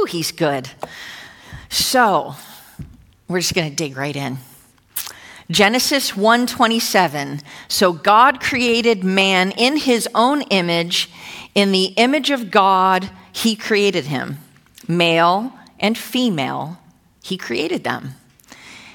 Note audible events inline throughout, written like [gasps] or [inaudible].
Whew, he's good. So, we're just going to dig right in. Genesis 1:27. So God created man in his own image, in the image of God he created him. Male and female he created them.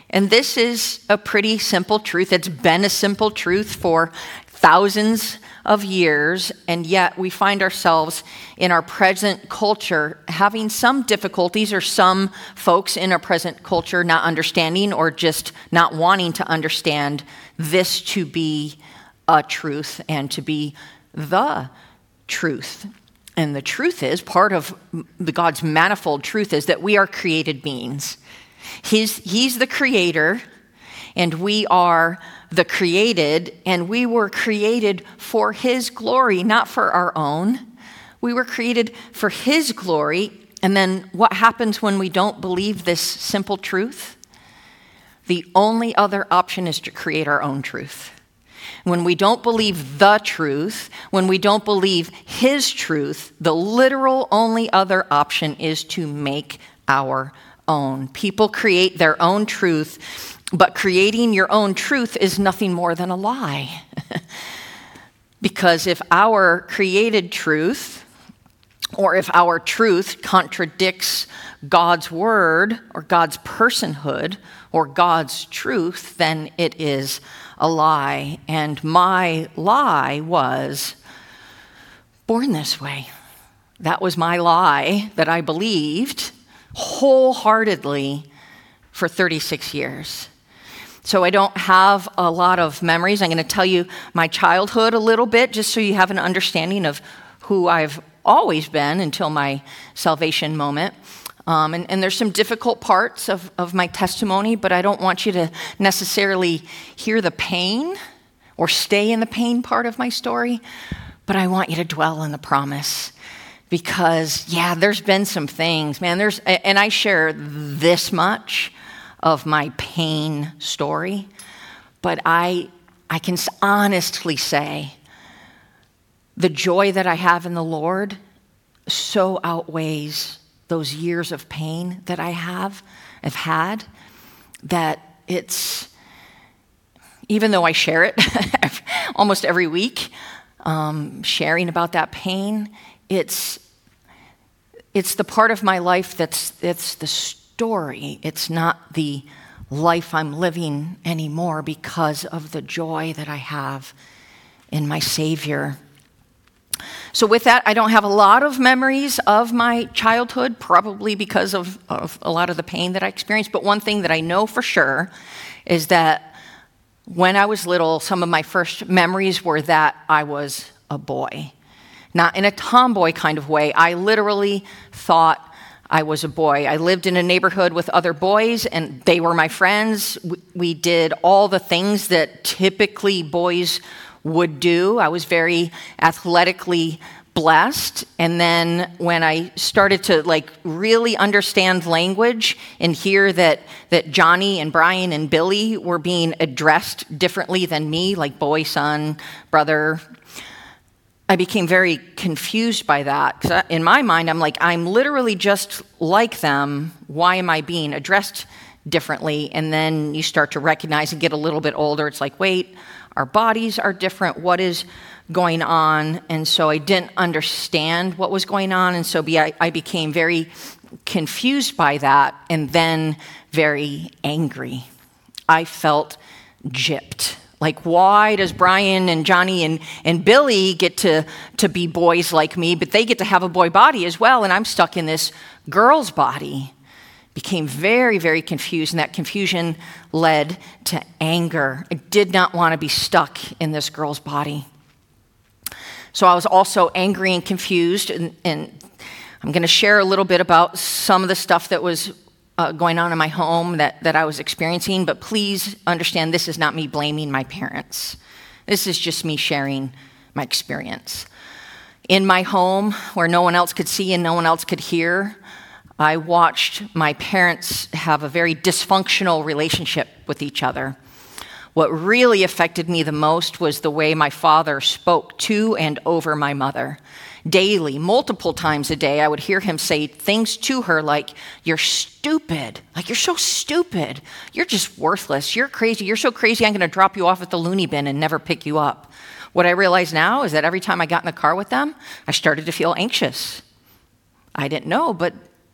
And this is a pretty simple truth. It's been a simple truth for thousands of years, and yet we find ourselves in our present culture having some difficulties, or some folks in our present culture not understanding or just not wanting to understand this to be a truth and to be the truth. And the truth is, part of the God's manifold truth is that we are created beings. He's, he's the creator, and we are the created, and we were created for His glory, not for our own. We were created for His glory. And then what happens when we don't believe this simple truth? The only other option is to create our own truth. When we don't believe the truth, when we don't believe His truth, the literal only other option is to make our own. People create their own truth but creating your own truth is nothing more than a lie. [laughs] because if our created truth, or if our truth contradicts God's word or God's personhood or God's truth, then it is a lie. And my lie was born this way. That was my lie that I believed wholeheartedly for 36 years. So I don't have a lot of memories. I'm going to tell you my childhood a little bit just so you have an understanding of who I've always been until my salvation moment. Um, and, and, there's some difficult parts of, of my testimony, but I don't want you to necessarily hear the pain or stay in the pain part of my story, but I want you to dwell in the promise. Because, yeah, there's been some things, man. There's, and I share this much of my pain story, but I, I can honestly say the joy that I have in the Lord so outweighs those years of pain that I have, have had, that it's, even though I share it [laughs] almost every week, um, sharing about that pain, it's, it's the part of my life that's, that's the story. It's not the life I'm living anymore because of the joy that I have in my Savior. So, with that, I don't have a lot of memories of my childhood, probably because of, of a lot of the pain that I experienced. But one thing that I know for sure is that when I was little, some of my first memories were that I was a boy. Not in a tomboy kind of way. I literally thought I was a boy. I lived in a neighborhood with other boys, and they were my friends. We did all the things that typically boys would do. I was very athletically blessed and then when i started to like really understand language and hear that that johnny and brian and billy were being addressed differently than me like boy son brother I became very confused by that. Because in my mind, I'm like, I'm literally just like them. Why am I being addressed differently? And then you start to recognize and get a little bit older. It's like, wait, our bodies are different. What is going on? And so I didn't understand what was going on. And so I became very confused by that and then very angry. I felt gypped. Like, why does Brian and Johnny and, and Billy get to, to be boys like me, but they get to have a boy body as well, and I'm stuck in this girl's body? Became very, very confused, and that confusion led to anger. I did not want to be stuck in this girl's body. So I was also angry and confused, and, and I'm going to share a little bit about some of the stuff that was uh, going on in my home that, that I was experiencing, but please understand this is not me blaming my parents. This is just me sharing my experience. In my home, where no one else could see and no one else could hear, I watched my parents have a very dysfunctional relationship with each other. What really affected me the most was the way my father spoke to and over my mother. Daily, multiple times a day, I would hear him say things to her like, You're stupid. Like, you're so stupid. You're just worthless. You're crazy. You're so crazy, I'm going to drop you off at the loony bin and never pick you up. What I realize now is that every time I got in the car with them, I started to feel anxious. I didn't know, but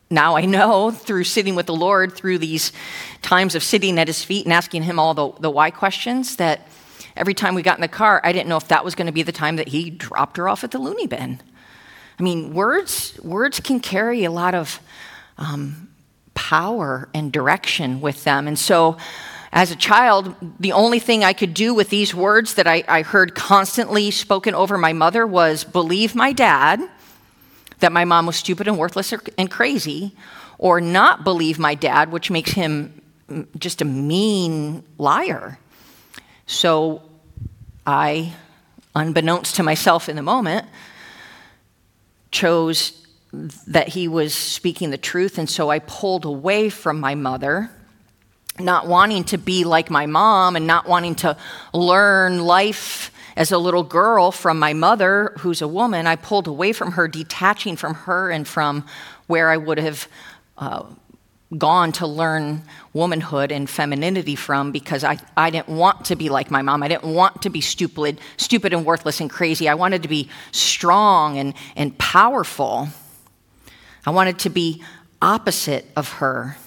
now I know [laughs] through sitting with the Lord, through these times of sitting at his feet and asking him all the, the why questions, that every time we got in the car, I didn't know if that was going to be the time that he dropped her off at the loony bin. I mean, words, words can carry a lot of um, power and direction with them. And so, as a child, the only thing I could do with these words that I, I heard constantly spoken over my mother was believe my dad that my mom was stupid and worthless and crazy, or not believe my dad, which makes him just a mean liar. So I, unbeknownst to myself in the moment, chose that he was speaking the truth, and so I pulled away from my mother, not wanting to be like my mom and not wanting to learn life as a little girl from my mother, who's a woman, I pulled away from her, detaching from her and from where I would have uh, gone to learn womanhood and femininity from because I, I didn't want to be like my mom. I didn't want to be stupid, stupid and worthless and crazy. I wanted to be strong and, and powerful. I wanted to be opposite of her.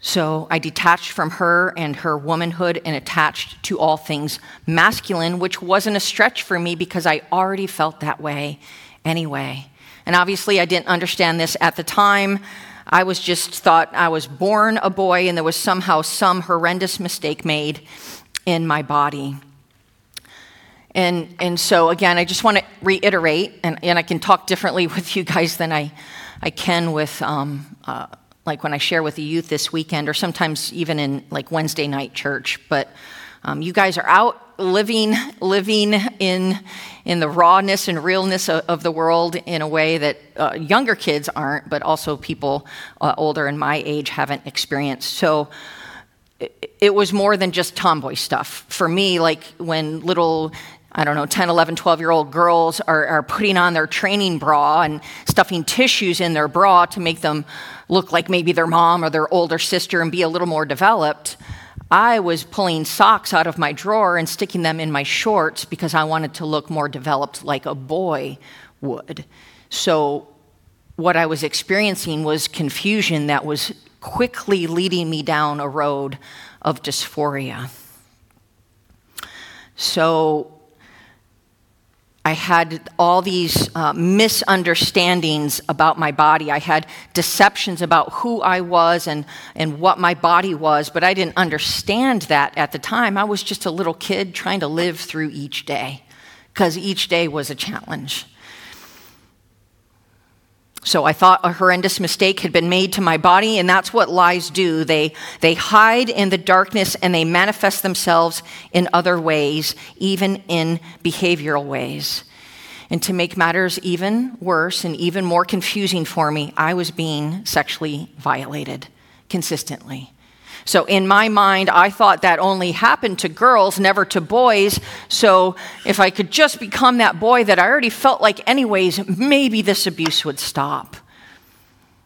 So I detached from her and her womanhood and attached to all things masculine, which wasn't a stretch for me because I already felt that way anyway. And obviously, I didn't understand this at the time. I was just thought I was born a boy and there was somehow some horrendous mistake made in my body. And, and so, again, I just want to reiterate, and, and I can talk differently [laughs] with you guys than I, I can with. Um, uh, like when I share with the youth this weekend, or sometimes even in like Wednesday night church. But um, you guys are out living, living in in the rawness and realness of, of the world in a way that uh, younger kids aren't, but also people uh, older in my age haven't experienced. So it, it was more than just tomboy stuff for me. Like when little I don't know, 10, 11, 12 year old girls are, are putting on their training bra and stuffing tissues in their bra to make them look like maybe their mom or their older sister and be a little more developed. I was pulling socks out of my drawer and sticking them in my shorts because I wanted to look more developed like a boy would. So, what I was experiencing was confusion that was quickly leading me down a road of dysphoria. So, I had all these uh, misunderstandings about my body. I had deceptions about who I was and, and what my body was, but I didn't understand that at the time. I was just a little kid trying to live through each day because each day was a challenge. So I thought a horrendous mistake had been made to my body, and that's what lies do. They, they hide in the darkness and they manifest themselves in other ways, even in behavioral ways. And to make matters even worse and even more confusing for me, I was being sexually violated consistently. So, in my mind, I thought that only happened to girls, never to boys. So, if I could just become that boy that I already felt like, anyways, maybe this abuse would stop.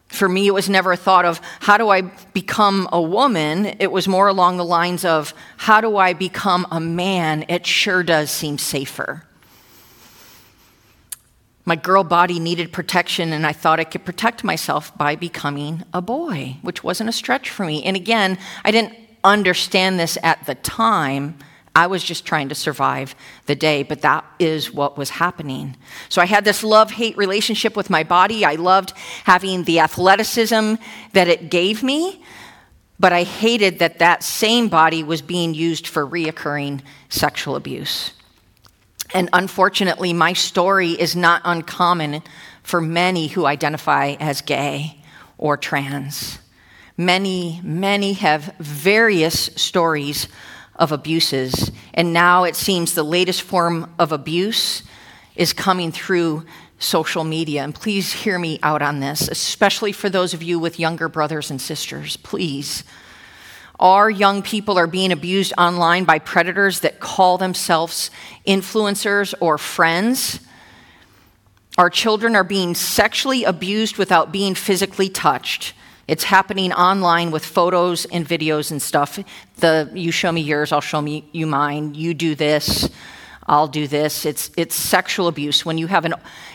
For me, it was never a thought of how do I become a woman? It was more along the lines of how do I become a man? It sure does seem safer. My girl body needed protection, and I thought I could protect myself by becoming a boy, which wasn't a stretch for me. And again, I didn't understand this at the time. I was just trying to survive the day, but that is what was happening. So I had this love hate relationship with my body. I loved having the athleticism that it gave me, but I hated that that same body was being used for reoccurring sexual abuse. And unfortunately, my story is not uncommon for many who identify as gay or trans. Many, many have various stories of abuses, and now it seems the latest form of abuse is coming through social media. And please hear me out on this, especially for those of you with younger brothers and sisters. Please. Our young people are being abused online by predators that call themselves influencers or friends. Our children are being sexually abused without being physically touched. It's happening online with photos and videos and stuff. The you show me yours, I'll show me you mine. You do this, I'll do this. It's it's sexual abuse when you have an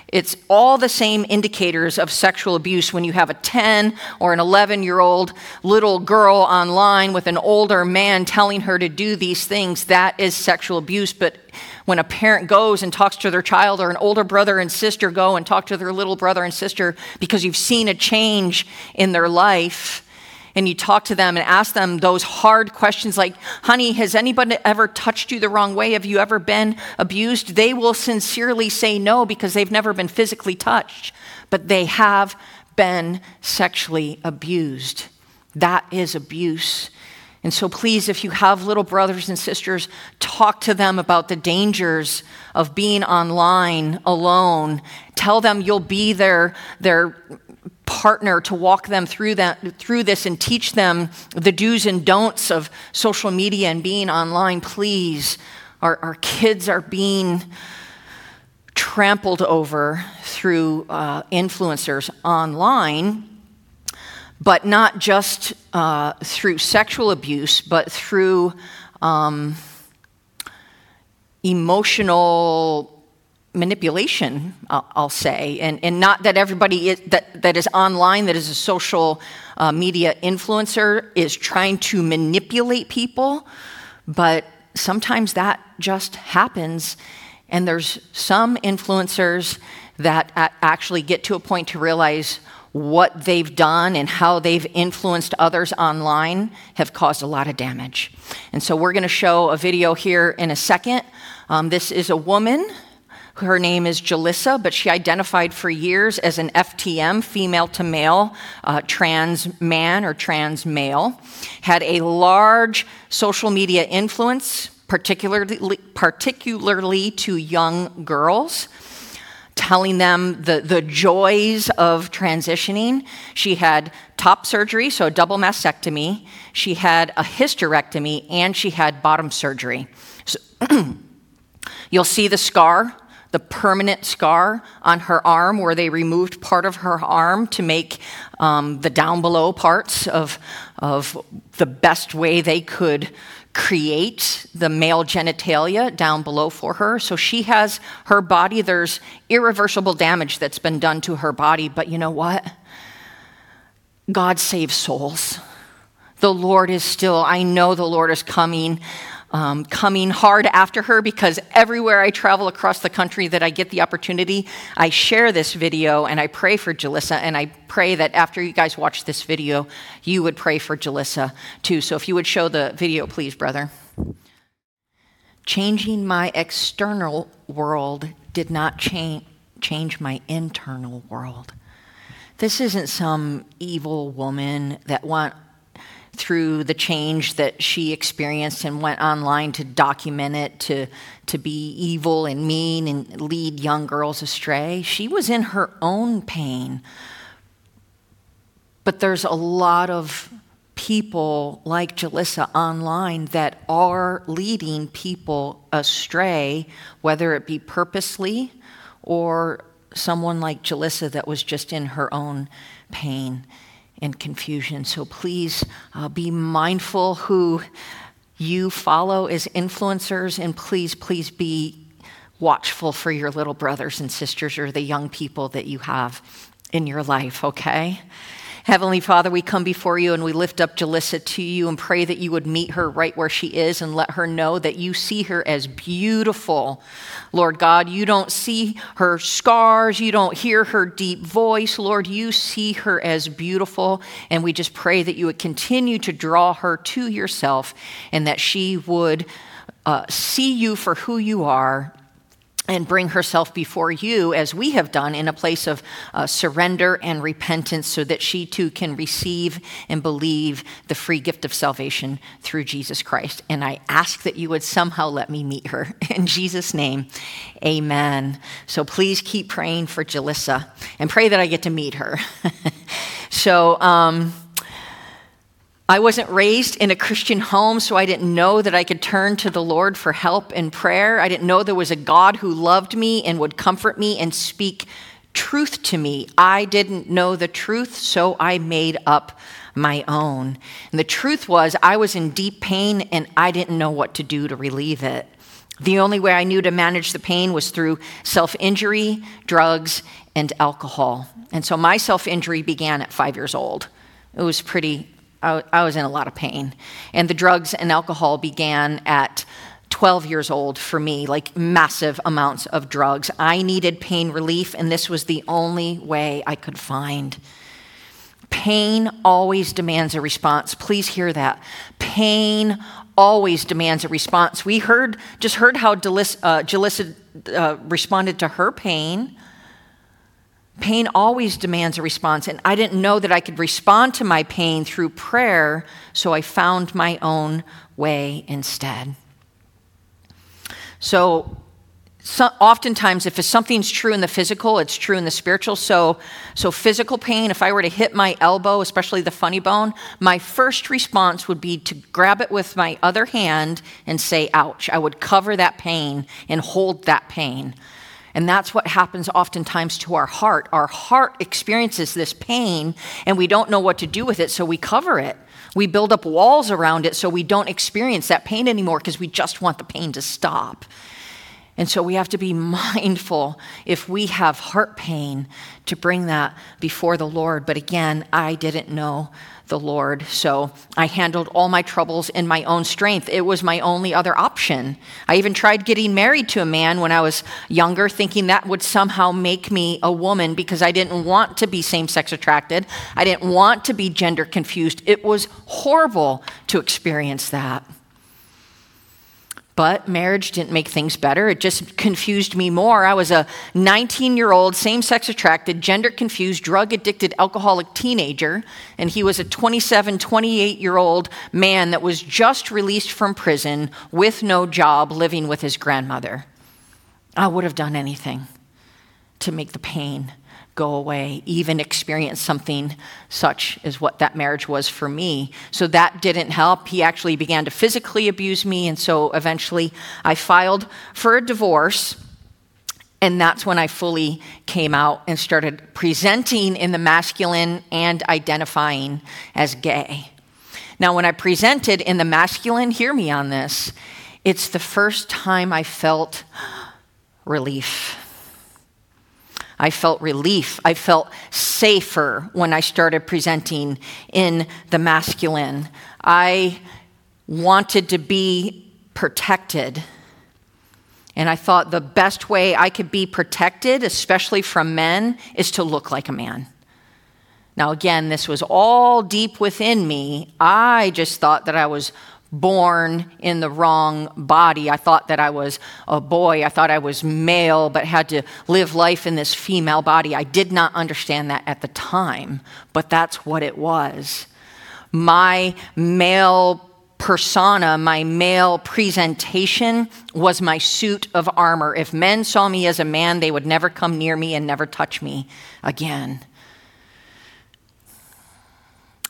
it's all the same indicators of sexual abuse when you have a 10 or an 11 year old little girl online with an older man telling her to do these things. That is sexual abuse. But when a parent goes and talks to their child, or an older brother and sister go and talk to their little brother and sister because you've seen a change in their life, and you talk to them and ask them those hard questions like, honey, has anybody ever touched you the wrong way? Have you ever been abused? They will sincerely say no because they've never been physically touched, but they have been sexually abused. That is abuse. And so, please, if you have little brothers and sisters, talk to them about the dangers of being online alone. Tell them you'll be their, their partner to walk them through that through this and teach them the do's and don'ts of social media and being online. Please our, our kids are being trampled over through uh, influencers online but not just uh, through sexual abuse but through um, emotional manipulation, I'll, I'll, say, and, and not that everybody is, that, that is online, that is a social uh, media influencer, is trying to manipulate people, but sometimes that just happens. And there's some influencers that actually get to a point to realize what they've done and how they've influenced others online have caused a lot of damage. And so we're going to show a video here in a second. Um, this is a woman her name is Jalissa, but she identified for years as an FTM, female to male, uh, trans man or trans male. Had a large social media influence, particularly, particularly to young girls telling them the, the joys of transitioning. She had top surgery, so a double mastectomy. She had a hysterectomy, and she had bottom surgery. So [clears throat] you'll see the scar the permanent scar on her arm where they removed part of her arm to make um, the down below parts of, of the best way they could create the male genitalia down below for her. So she has her body, there's irreversible damage that's been done to her body, but you know what? God saves souls. The Lord is still, I know the Lord is coming um, coming hard after her because everywhere I travel across the country that I get the opportunity, I share this video and I pray for Jalissa. And I pray that after you guys watch this video, you would pray for Jalissa too. So if you would show the video, please, brother. Changing my external world did not change, change my internal world. This isn't some evil woman that want through the change that she experienced and went online to document it, to, to be evil and mean and lead young girls astray. She was in her own pain. But there's a lot of people like Jalissa online that are leading people astray, whether it be purposely or someone like Jalissa that was just in her own pain and confusion. So please uh, be mindful who you follow as influencers, and please, please be watchful for your little brothers and sisters or the young people that you have in your life, okay? Heavenly Father, we come before you and we lift up Jalissa to you and pray that you would meet her right where she is and let her know that you see her as beautiful. Lord God, you don't see her scars, you don't hear her deep voice. Lord, you see her as beautiful. And we just pray that you would continue to draw her to yourself and that she would uh, see you for who you are and bring herself before you, as we have done, in a place of uh, surrender and repentance, so that she too can receive and believe the free gift of salvation through Jesus Christ. And I ask that you would somehow let me meet her. [laughs] In Jesus' name, amen. So please keep praying for Jalissa and pray that I get to meet her. [laughs] so, um, I wasn't raised in a Christian home, so I didn't know that I could turn to the Lord for help in prayer. I didn't know there was a God who loved me and would comfort me and speak truth to me. I didn't know the truth, so I made up my own. And the truth was, I was in deep pain and I didn't know what to do to relieve it. The only way I knew to manage the pain was through self injury, drugs, and alcohol. And so my self injury began at five years old. It was pretty, I, I, was in a lot of pain. And the drugs and alcohol began at 12 years old for me, like massive amounts of drugs. I needed pain relief, and this was the only way I could find. Pain always demands a response. Please hear that. Pain always demands a response. We heard, just heard how Jalissa, uh, uh, responded to her pain. Pain always demands a response, and I didn't know that I could respond to my pain through prayer, so I found my own way instead. So, so, oftentimes if something's true in the physical it's true in the spiritual so so physical pain if i were to hit my elbow especially the funny bone my first response would be to grab it with my other hand and say ouch i would cover that pain and hold that pain and that's what happens oftentimes to our heart. Our heart experiences this pain and we don't know what to do with it so we cover it. We build up walls around it so we don't experience that pain anymore because we just want the pain to stop and so we have to be [laughs] mindful if we have heart pain to bring that before the Lord. But again, I didn't know the Lord. So I handled all my troubles in my own strength. It was my only other option. I even tried getting married to a man when I was younger, thinking that would somehow make me a woman because I didn't want to be same sex attracted. I didn't want to be gender confused. It was horrible to experience that. But marriage didn't make things better. It just confused me more. I was a 19 year old, same sex attracted, gender confused, drug addicted, alcoholic teenager. And he was a 27, 28 year old man that was just released from prison with no job, living with his grandmother. I would have done anything to make the pain go away, even experience something such as what that marriage was for me. So that didn't help. He actually began to physically abuse me, and so eventually I filed for a divorce. And that's when I fully came out and started presenting in the masculine and identifying as gay. Now, when I presented in the masculine, hear me on this, it's the first time I felt relief I felt relief. I felt safer when I started presenting in the masculine. I wanted to be protected. And I thought the best way I could be protected, especially from men, is to look like a man. Now, again, this was all deep within me. I just thought that I was born in the wrong body. I thought that I was a boy. I thought I was male, but had to live life in this female body. I did not understand that at the time, but that's what it was. My male persona, my male presentation was my suit of armor. If men saw me as a man, they would never come near me and never touch me again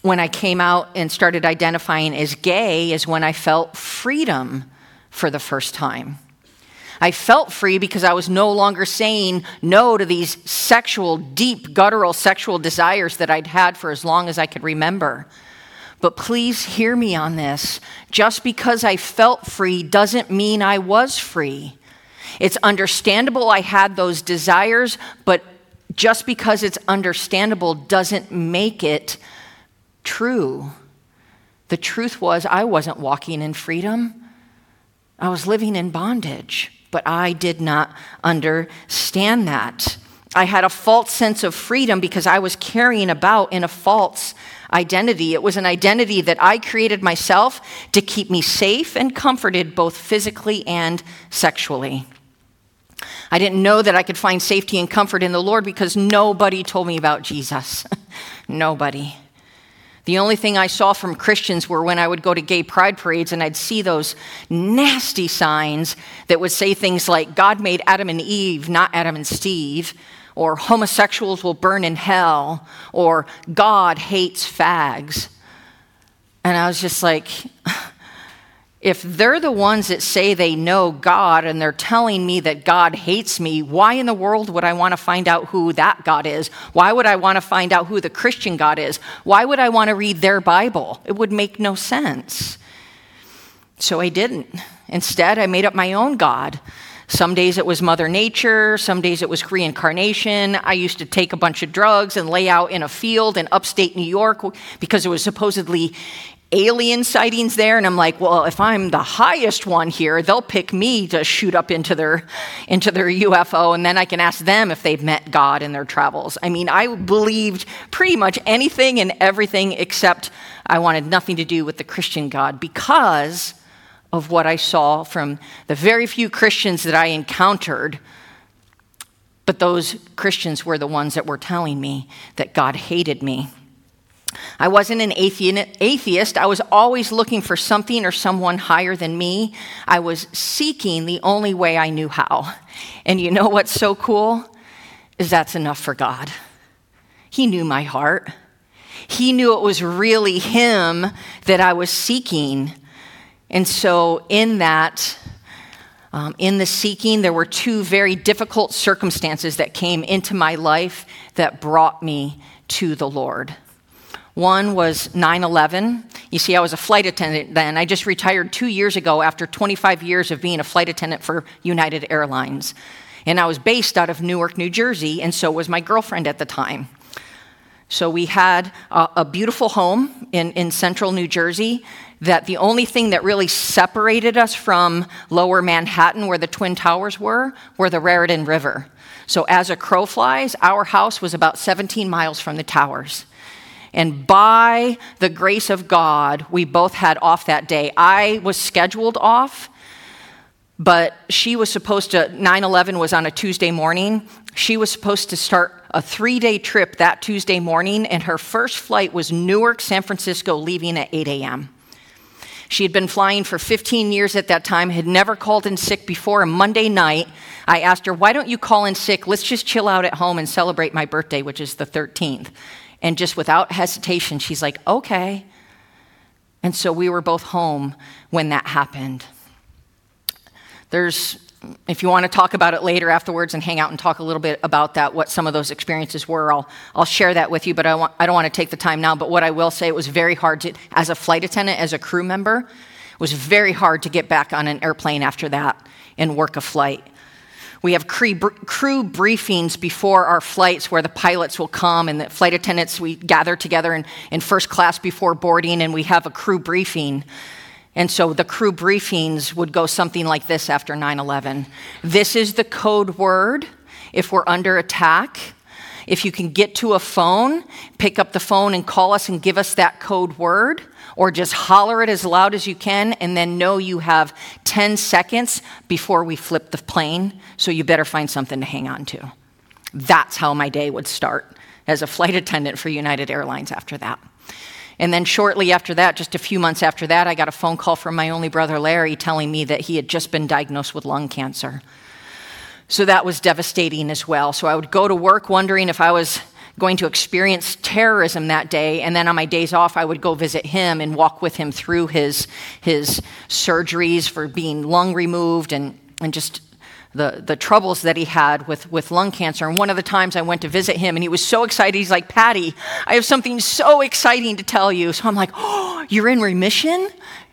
when I came out and started identifying as gay is when I felt freedom for the first time. I felt free because I was no longer saying no to these sexual, deep, guttural sexual desires that I'd had for as long as I could remember. But please hear me on this. Just because I felt free doesn't mean I was free. It's understandable I had those desires, but just because it's understandable doesn't make it true. The truth was, I wasn't walking in freedom, I was living in bondage, but I did not understand that. I had a false sense of freedom because I was carrying about in a false identity. It was an identity that I created myself to keep me safe and comforted both physically and sexually. I didn't know that I could find safety and comfort in the Lord because nobody told me about Jesus. [laughs] nobody. The only thing I saw from Christians were when I would go to gay pride parades and I'd see those nasty signs that would say things like, God made Adam and Eve, not Adam and Steve, or homosexuals will burn in hell, or God hates fags. And I was just like, if they're the ones that say they know God and they're telling me that God hates me, why in the world would I want to find out who that God is? Why would I want to find out who the Christian God is? Why would I want to read their Bible? It would make no sense. So I didn't. Instead, I made up my own God. Some days it was Mother Nature, some days it was reincarnation. I used to take a bunch of drugs and lay out in a field in upstate New York because it was supposedly alien sightings there and i'm like well if i'm the highest one here they'll pick me to shoot up into their into their ufo and then i can ask them if they've met god in their travels. I mean i believed pretty much anything and everything except i wanted nothing to do with the christian god because of what i saw from the very few christians that i encountered. But those christians were the ones that were telling me that god hated me I wasn't an atheist. I was always looking for something or someone higher than me. I was seeking the only way I knew how. And you know what's so cool? Is that's enough for God. He knew my heart. He knew it was really Him that I was seeking. And so, in that, um, in the seeking, there were two very difficult circumstances that came into my life that brought me to the Lord. One was 9 11. You see, I was a flight attendant then. I just retired two years ago after 25 years of being a flight attendant for United Airlines. And I was based out of Newark, New Jersey, and so was my girlfriend at the time. So we had a, a beautiful home in, in central New Jersey that the only thing that really separated us from lower Manhattan, where the Twin Towers were, were the Raritan River. So as a crow flies, our house was about 17 miles from the towers. And by the grace of God, we both had off that day. I was scheduled off, but she was supposed to, 9 11 was on a Tuesday morning. She was supposed to start a three day trip that Tuesday morning, and her first flight was Newark, San Francisco, leaving at 8 a.m. She had been flying for 15 years at that time, had never called in sick before. A Monday night, I asked her, Why don't you call in sick? Let's just chill out at home and celebrate my birthday, which is the 13th. And just without hesitation, she's like, okay. And so we were both home when that happened. There's, if you want to talk about it later afterwards and hang out and talk a little bit about that, what some of those experiences were, I'll, I'll share that with you, but I, want, I don't want to take the time now. But what I will say, it was very hard to, as a flight attendant, as a crew member, it was very hard to get back on an airplane after that and work a flight. We have crew briefings before our flights where the pilots will come and the flight attendants, we gather together in, in first class before boarding and we have a crew briefing. And so the crew briefings would go something like this after 9 11. This is the code word if we're under attack. If you can get to a phone, pick up the phone and call us and give us that code word or just holler it as loud as you can and then know you have 10 seconds before we flip the plane, so you better find something to hang on to. That's how my day would start as a flight attendant for United Airlines after that. And then shortly after that, just a few months after that, I got a phone call from my only brother Larry telling me that he had just been diagnosed with lung cancer. So that was devastating as well. So I would go to work wondering if I was going to experience terrorism that day. And then on my days off, I would go visit him and walk with him through his, his surgeries for being lung removed and, and just the, the troubles that he had with, with lung cancer. And one of the times I went to visit him, and he was so excited. He's like, Patti, I have something so exciting to tell you. So I'm like, Oh, you're in remission?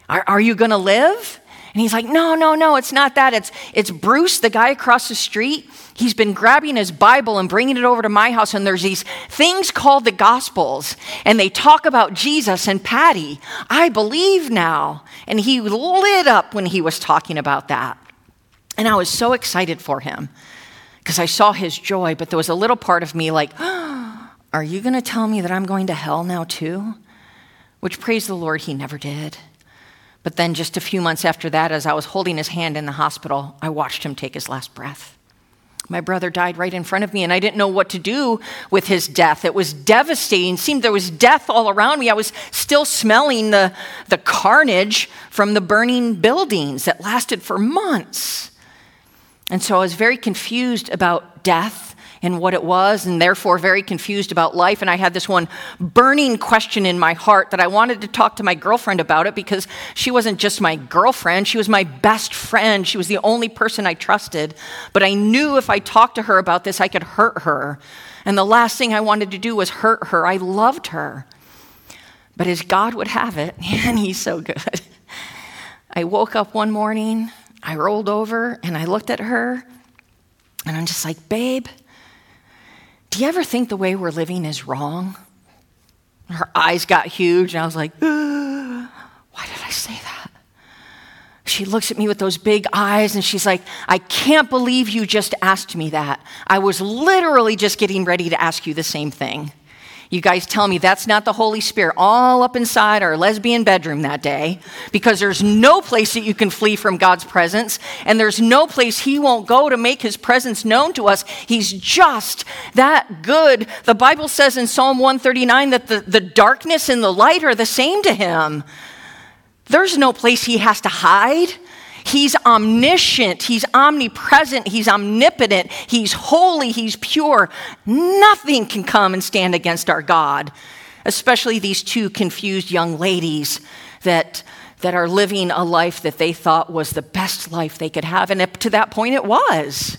Are, are you going to live? And he's like, No, no, no, it's not that. It's, it's Bruce, the guy across the street. He's been grabbing his Bible and bringing it over to my house, and there's these things called the Gospels, and they talk about Jesus and Patti. I believe now. And he lit up when he was talking about that. And I was so excited for him because I saw his joy, but there was a little part of me like, [gasps] Are you going to tell me that I'm going to hell now, too? Which, praise the Lord, he never did. But then, just a few months after that, as I was holding his hand in the hospital, I watched him take his last breath. My brother died right in front of me, and I didn't know what to do with his death. It was devastating. It seemed there was death all around me. I was still smelling the, the carnage from the burning buildings that lasted for months. And so I was very confused about death in what it was and therefore very confused about life. And I had this one burning question in my heart that I wanted to talk to my girlfriend about it because she wasn't just my girlfriend, she was my best friend. She was the only person I trusted. But I knew if I talked to her about this, I could hurt her. And the last thing I wanted to do was hurt her. I loved her. But as God would have it, [laughs] and He's so good, I woke up one morning, I rolled over, and I looked at her, and I'm just like, babe, do you ever think the way we're living is wrong? Her eyes got huge, and I was like, [gasps] why did I say that? She looks at me with those big eyes and she's like, I can't believe you just asked me that. I was literally just getting ready to ask you the same thing. You guys tell me that's not the Holy Spirit all up inside our lesbian bedroom that day because there's no place that you can flee from God's presence and there's no place He won't go to make His presence known to us. He's just that good. The Bible says in Psalm 139 that the, the darkness and the light are the same to Him. There's no place He has to hide. He's omniscient, He's omnipresent, He's omnipotent, He's holy, He's pure. Nothing can come and stand against our God, especially these two confused young ladies that, that are living a life that they thought was the best life they could have. And up to that point, it was.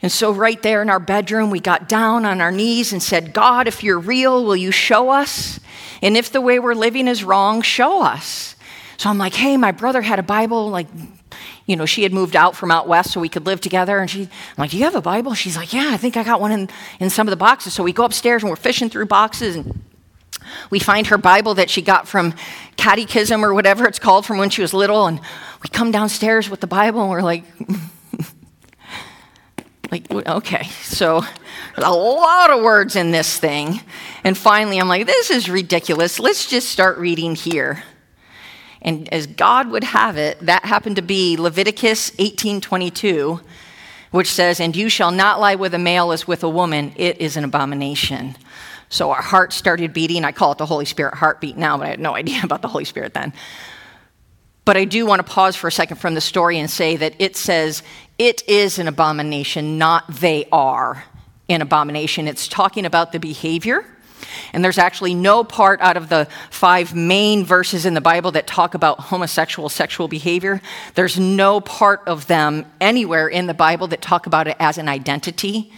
And so, right there in our bedroom, we got down on our knees and said, God, if you're real, will you show us? And if the way we're living is wrong, show us. So I'm like, hey, my brother had a Bible. Like, you know, she had moved out from out west so we could live together. And she, I'm like, do you have a Bible? She's like, yeah, I think I got one in, in some of the boxes. So we go upstairs and we're fishing through boxes and we find her Bible that she got from catechism or whatever it's called from when she was little. And we come downstairs with the Bible and we're like, [laughs] like, okay, so a lot of words in this thing. And finally, I'm like, this is ridiculous. Let's just start reading here. And as God would have it, that happened to be Leviticus 18:22, which says, "And you shall not lie with a male as with a woman; it is an abomination." So our heart started beating. I call it the Holy Spirit heartbeat now, but I had no [laughs] idea about the Holy Spirit then. But I do want to pause for a second from the story and say that it says it is an abomination, not they are an abomination. It's talking about the behavior and there's actually no part out of the five main verses in the Bible that talk about homosexual sexual behavior. There's no part of them anywhere in the Bible that talk about it as an identity.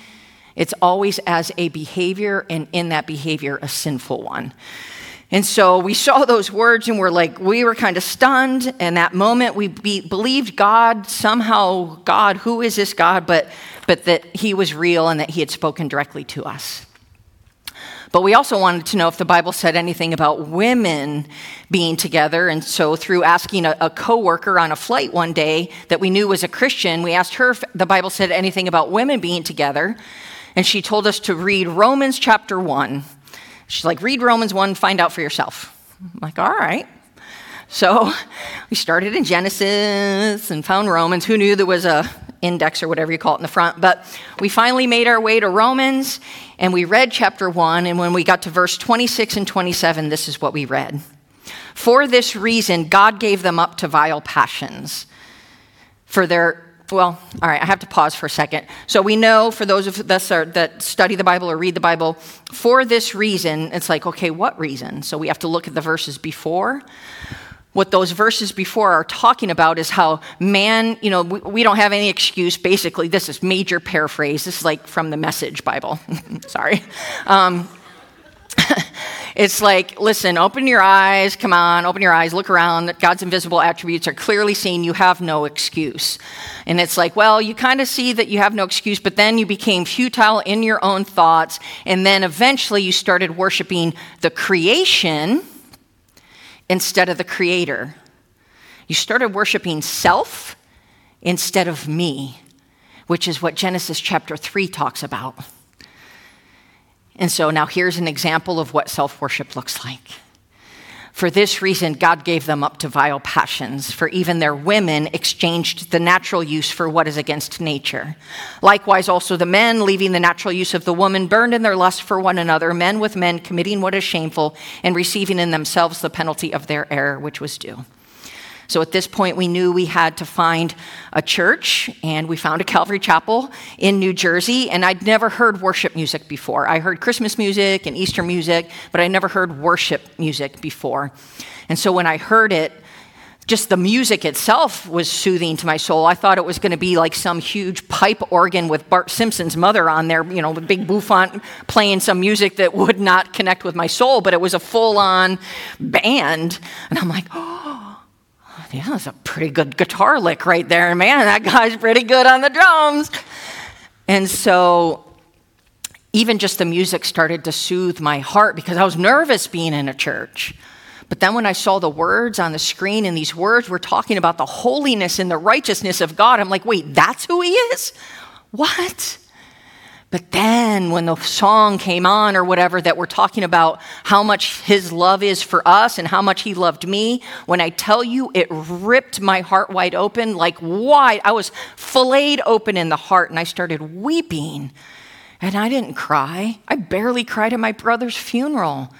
It's always as a behavior, and in that behavior, a sinful one. And so we saw those words and we're like, we were kind of stunned. And that moment we be, believed God, somehow, God, who is this God? But, but that he was real and that he had spoken directly to us. But we also wanted to know if the Bible said anything about women being together. And so, through asking a, a coworker on a flight one day that we knew was a Christian, we asked her if the Bible said anything about women being together. And she told us to read Romans chapter 1. She's like, read Romans 1, find out for yourself. I'm like, all right. So [laughs] we started in Genesis and found Romans. Who knew there was a index or whatever you call it in the front? But we finally made our way to Romans and we read chapter 1. And when we got to verse 26 and 27, this is what we read. For this reason, God gave them up to vile passions. For their well, all right, I have to pause for a second. So we know for those of us that study the Bible or read the Bible, for this reason, it's like, okay, what reason? So we have to look at the verses before what those verses before are talking about is how man, you know, we, we, don't have any excuse. Basically, this is major paraphrase. This is like from the Message Bible. [laughs] Sorry. Um, [laughs] it's like, listen, open your eyes. Come on, open your eyes. Look around. God's invisible attributes are clearly seen. You have no excuse. And it's like, well, you kind of see that you have no excuse, but then you became futile in your own thoughts. And then eventually you started worshiping the creation instead of the Creator. You started worshiping self instead of me, which is what Genesis chapter 3 talks about. And so now here's an example of what self worship looks like. For this reason, God gave them up to vile passions, for even their women exchanged the natural use for what is against nature. Likewise, also the men, leaving the natural use of the woman, burned in their lust for one another, men with men, committing what is shameful, and receiving in themselves the penalty of their error, which was due. So at this point, we knew we had to find a church, and we found a Calvary Chapel in New Jersey. And I'd never heard worship music before. I heard Christmas music and Easter music, but I never heard worship music before. And so when I heard it, just the music itself was soothing to my soul. I thought it was going to be like some huge pipe organ with Bart Simpson's mother on there, you know, with big bouffant playing some music that would not connect with my soul, but it was a full on band. And I'm like, [gasps] oh, yeah, that's a pretty good guitar lick right there. Man, that guy's pretty good on the drums. And so even just the music started to soothe my heart because I was nervous being in a church. But then when I saw the words on the screen, and these words were talking about the holiness and the righteousness of God, I'm like, wait, that's who He is? What? But then when the song came on or whatever that we're talking about how much his love is for us and how much he loved me, when I tell you it ripped my heart wide open, like wide, I was filleted open in the heart and I started weeping. And I didn't cry. I barely cried at my brother's funeral.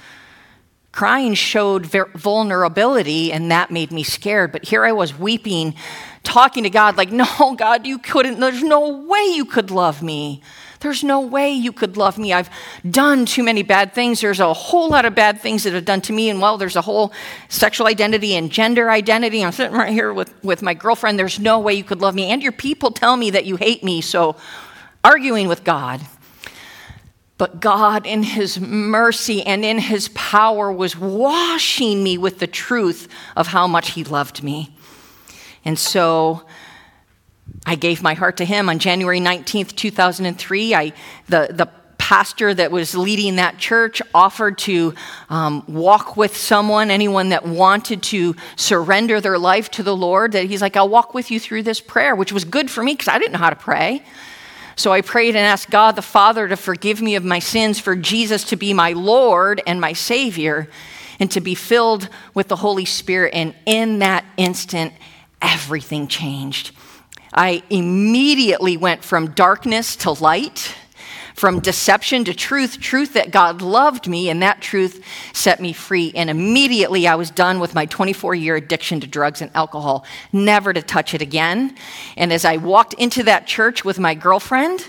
Crying showed vulnerability, and that made me scared. But here I was weeping, talking to God, like, No, God, you couldn't. There's no way you could love me. There's no way you could love me. I've done too many bad things. There's a whole lot of bad things that have done to me. And well, there's a whole sexual identity and gender identity. I'm sitting right here with, with my girlfriend. There's no way you could love me. And your people tell me that you hate me. So, arguing with God. But God, in His mercy and in His power, was washing me with the truth of how much He loved me. And so I gave my heart to Him on January 19th, 2003. I, the, the pastor that was leading that church offered to um, walk with someone, anyone that wanted to surrender their life to the Lord, that he's like, I'll walk with you through this prayer, which was good for me because I didn't know how to pray. So I prayed and asked God the Father to forgive me of my sins, for Jesus to be my Lord and my Savior, and to be filled with the Holy Spirit. And in that instant, everything changed. I immediately went from darkness to light from deception to truth, truth that God loved me, and that truth set me free. And immediately I was done with my 24 year addiction to drugs and alcohol, never to touch it again. And as I walked into that church with my girlfriend,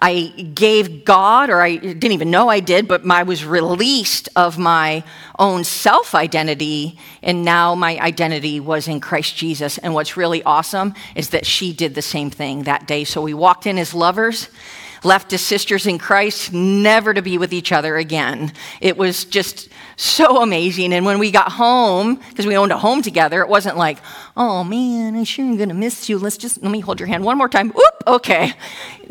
I gave God, or I didn't even know I did, but I was released of my own self identity, and now my identity was in Christ Jesus. And what's really awesome is that she did the same thing that day. So we walked in as lovers, left as sisters in Christ, never to be with each other again. It was just so amazing. And when we got home, because we owned a home together, it wasn't like, oh man, I sure am gonna miss you. Let's just let me hold your hand one more time. Oop, okay.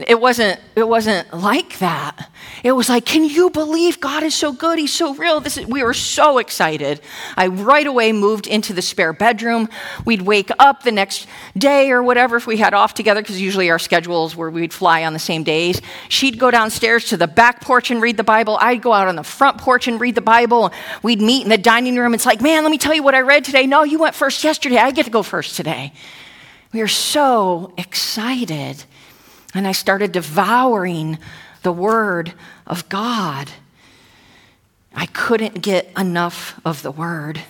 It wasn't, it wasn't like that. It was like, can you believe God is so good? He's so real. This is, we were so excited. I right away moved into the spare bedroom. We'd wake up the next day or whatever if we had off together, because usually our schedules were we'd fly on the same days. She'd go downstairs to the back porch and read the Bible. I'd go out on the front porch and read the Bible. We'd meet in the dining room. It's like, man, let me tell you what I read today. No, you went first yesterday. I get to go first today. We are so excited. And I started devouring the Word of God. I couldn't get enough of the Word.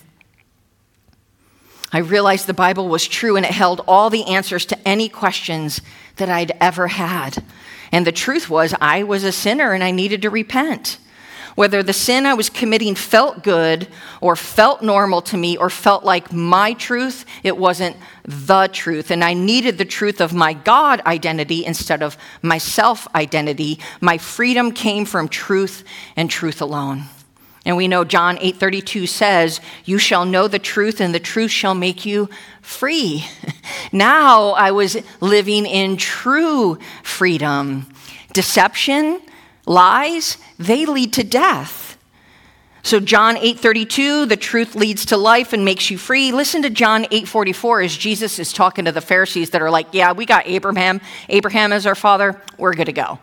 I realized the Bible was true and it held all the answers to any questions that I'd ever had. And the truth was, I was a sinner and I needed to repent. Whether the sin I was committing felt good or felt normal to me or felt like my truth, it wasn't the truth. And I needed the truth of my God identity instead of my self identity. My freedom came from truth and truth alone. And we know John 8:32 says, "You shall know the truth and the truth shall make you free." [laughs] now I was living in true freedom. Deception, lies, they lead to death. So John 8:32, the truth leads to life and makes you free. Listen to John 8:44 as Jesus is talking to the Pharisees that are like, "Yeah, we got Abraham, Abraham is our father. We're good to go."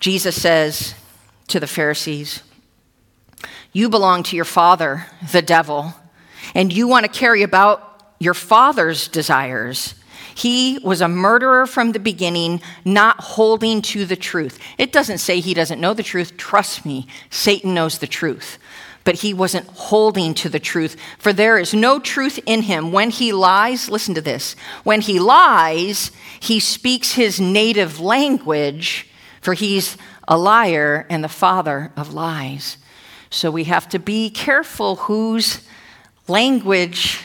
Jesus says to the Pharisees, "You belong to your father, the devil, and you want to carry about your father's desires." He was a murderer from the beginning, not holding to the truth. It doesn't say he doesn't know the truth. Trust me, Satan knows the truth. but he wasn't holding to the truth. For there is no truth in him. When he lies, listen to this when he lies, he speaks his native language, for he's a liar and the father of lies. So we have to be careful whose language,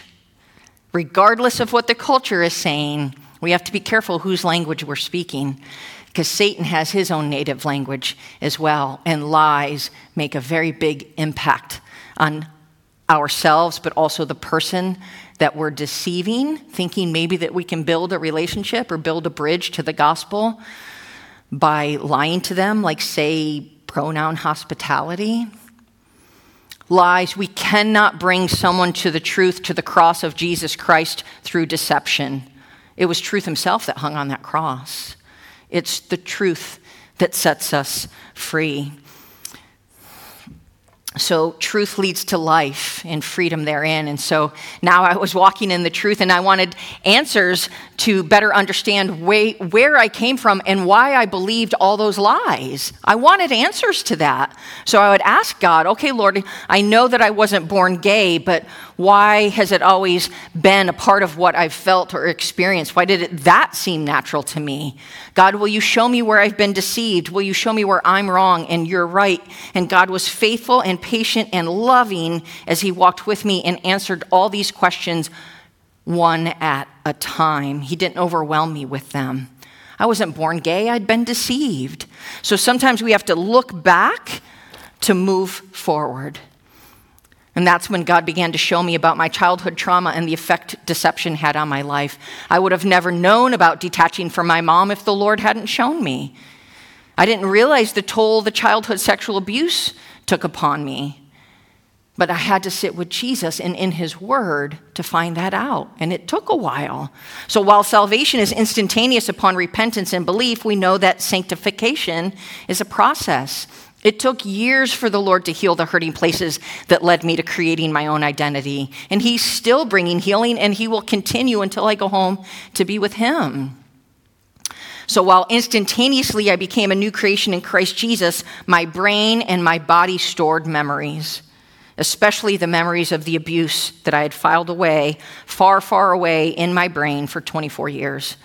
regardless of what the culture is saying, we have to be careful whose language we're speaking because Satan has his own native language as well, and lies make a very big impact on ourselves, but also the person that we're deceiving, thinking maybe that we can build a relationship or build a bridge to the gospel by lying to them, like, say, pronoun hospitality. Lies, we cannot bring someone to the truth, to the cross of Jesus Christ through deception. It was truth himself that hung on that cross. It's the truth that sets us free. So, truth leads to life and freedom therein. And so now I was walking in the truth and I wanted answers to better understand way, where I came from and why I believed all those lies. I wanted answers to that. So I would ask God, okay, Lord, I know that I wasn't born gay, but why has it always been a part of what I've felt or experienced? Why did it, that seem natural to me? God, will you show me where I've been deceived? Will you show me where I'm wrong and you're right? And God was faithful and patient and loving as He walked with me and answered all these questions one at a time. He didn't overwhelm me with them. I wasn't born gay, I'd been deceived. So sometimes we have to look back to move forward. And that's when God began to show me about my childhood trauma and the effect deception had on my life. I would have never known about detaching from my mom if the Lord hadn't shown me. I didn't realize the toll the childhood sexual abuse took upon me. But I had to sit with Jesus and in his word to find that out. And it took a while. So while salvation is instantaneous upon repentance and belief, we know that sanctification is a process. It took years for the Lord to heal the hurting places that led me to creating my own identity. And he's still bringing healing, and he will continue until I go home to be with him. So while instantaneously I became a new creation in Christ Jesus, my brain and my body stored memories especially the memories of the abuse that I had filed away, far, far away in my brain for 24 years.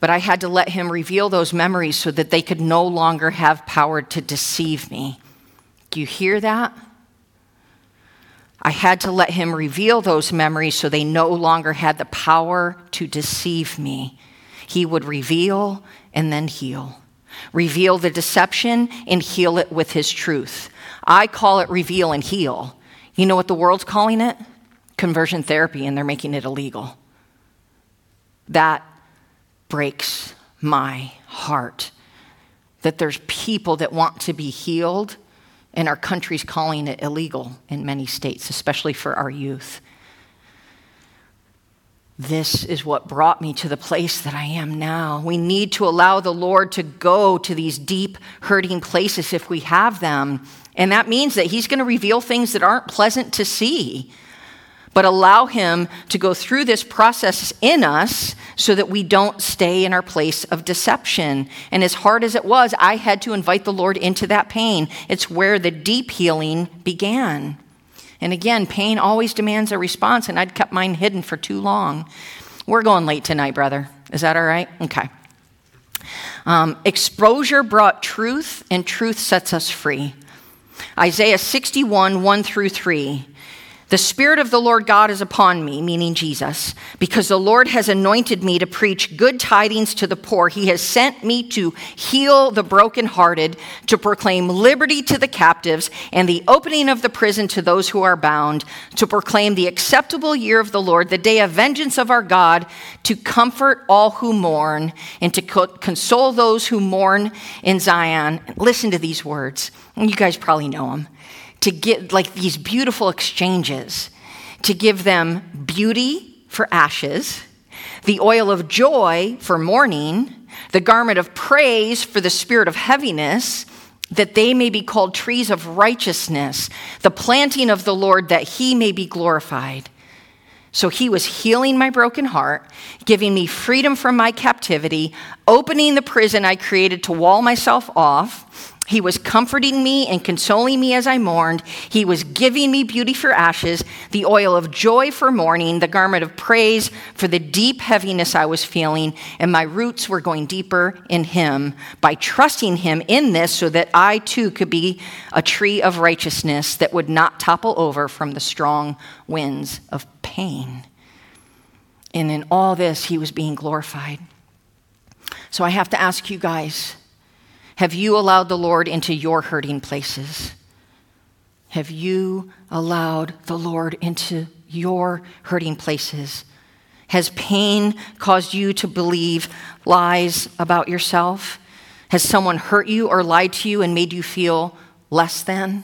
But I had to let him reveal those memories so that they could no longer have power to deceive me. Do you hear that? I had to let him reveal those memories so they no longer had the power to deceive me. He would reveal and then heal. Reveal the deception and heal it with his truth. I call it reveal and heal. You know what the world's calling it? Conversion therapy, and they're making it illegal. That breaks my heart that there's people that want to be healed, and our country's calling it illegal in many states, especially for our youth. This is what brought me to the place that I am now. We need to allow the Lord to go to these deep, hurting places if we have them and that means that he's going to reveal things that aren't pleasant to see, but allow him to go through this process in us so that we don't stay in our place of deception. And as hard as it was, I had to invite the Lord into that pain. It's where the deep healing began. And again, pain always demands a response, and I'd kept mine hidden for too long. We're going late tonight, brother. Is that all right? Okay. Um, exposure brought truth, and truth sets us free. Isaiah 61, 1 through 3. The Spirit of the Lord God is upon me, meaning Jesus, because the Lord has anointed me to preach good tidings to the poor. He has sent me to heal the brokenhearted, to proclaim liberty to the captives, and the opening of the prison to those who are bound, to proclaim the acceptable year of the Lord, the day of vengeance of our God, to comfort all who mourn, and to console those who mourn in Zion. Listen to these words. You guys probably know them to get like these beautiful exchanges, to give them beauty for ashes, the oil of joy for mourning, the garment of praise for the spirit of heaviness, that they may be called trees of righteousness, the planting of the Lord, that he may be glorified. So he was healing my broken heart, giving me freedom from my captivity, opening the prison I created to wall myself off, He was comforting me and consoling me as I mourned. He was giving me beauty for ashes, the oil of joy for mourning, the garment of praise for the deep heaviness I was feeling. And my roots were going deeper in Him by trusting Him in this so that I too could be a tree of righteousness that would not topple over from the strong winds of pain. And in all this, He was being glorified. So I have to ask you guys have you allowed the Lord into your hurting places? Have you allowed the Lord into your hurting places? Has pain caused you to believe lies about yourself? Has someone hurt you or lied to you and made you feel less than?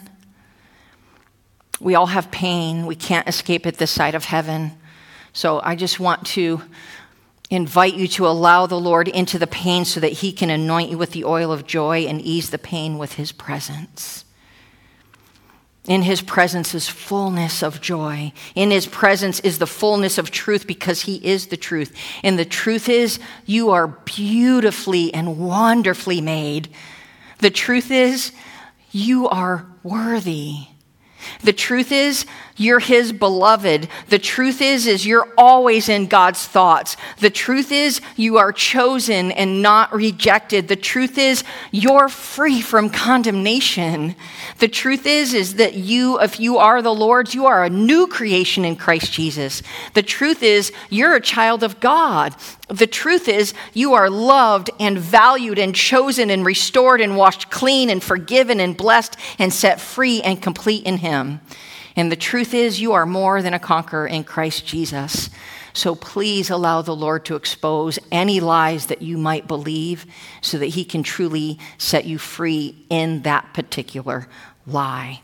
We all have pain. We can't escape it this side of heaven. So I just want to invite you to allow the Lord into the pain so that he can anoint you with the oil of joy and ease the pain with his presence. In his presence is fullness of joy. In his presence is the fullness of truth because he is the truth. And the truth is, you are beautifully and wonderfully made. The truth is, you are worthy. The truth is, you're his beloved. The truth is is you're always in God's thoughts. The truth is you are chosen and not rejected. The truth is you're free from condemnation. The truth is is that you if you are the Lord's, you are a new creation in Christ Jesus. The truth is you're a child of God. The truth is you are loved and valued and chosen and restored and washed clean and forgiven and blessed and set free and complete in him. And the truth is, you are more than a conqueror in Christ Jesus. So please allow the Lord to expose any lies that you might believe so that He can truly set you free in that particular lie.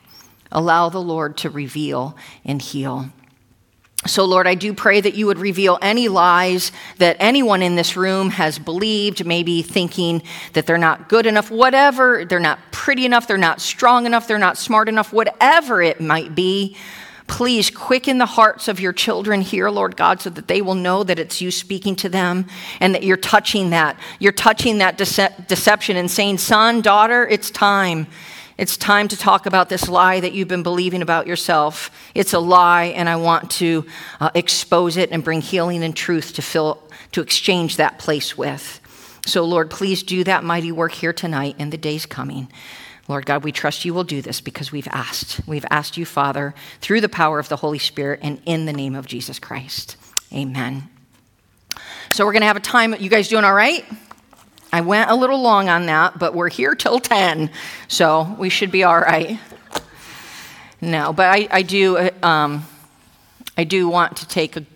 Allow the Lord to reveal and heal. So, Lord, I do pray that you would reveal any lies that anyone in this room has believed, maybe thinking that they're not good enough, whatever, they're not pretty enough, they're not strong enough, they're not smart enough, whatever it might be. Please quicken the hearts of your children here, Lord God, so that they will know that it's you speaking to them and that you're touching that. You're touching that dece- deception and saying, Son, daughter, it's time. It's time to talk about this lie that you've been believing about yourself. It's a lie, and I want to uh, expose it and bring healing and truth to fill, to exchange that place with. So, Lord, please do that mighty work here tonight and the days coming. Lord God, we trust you will do this because we've asked. We've asked you, Father, through the power of the Holy Spirit and in the name of Jesus Christ. Amen. So, we're going to have a time. You guys doing all right? I went a little long on that, but we're here till 10, so we should be all right. No, but I, I do, uh, um, I do want to take a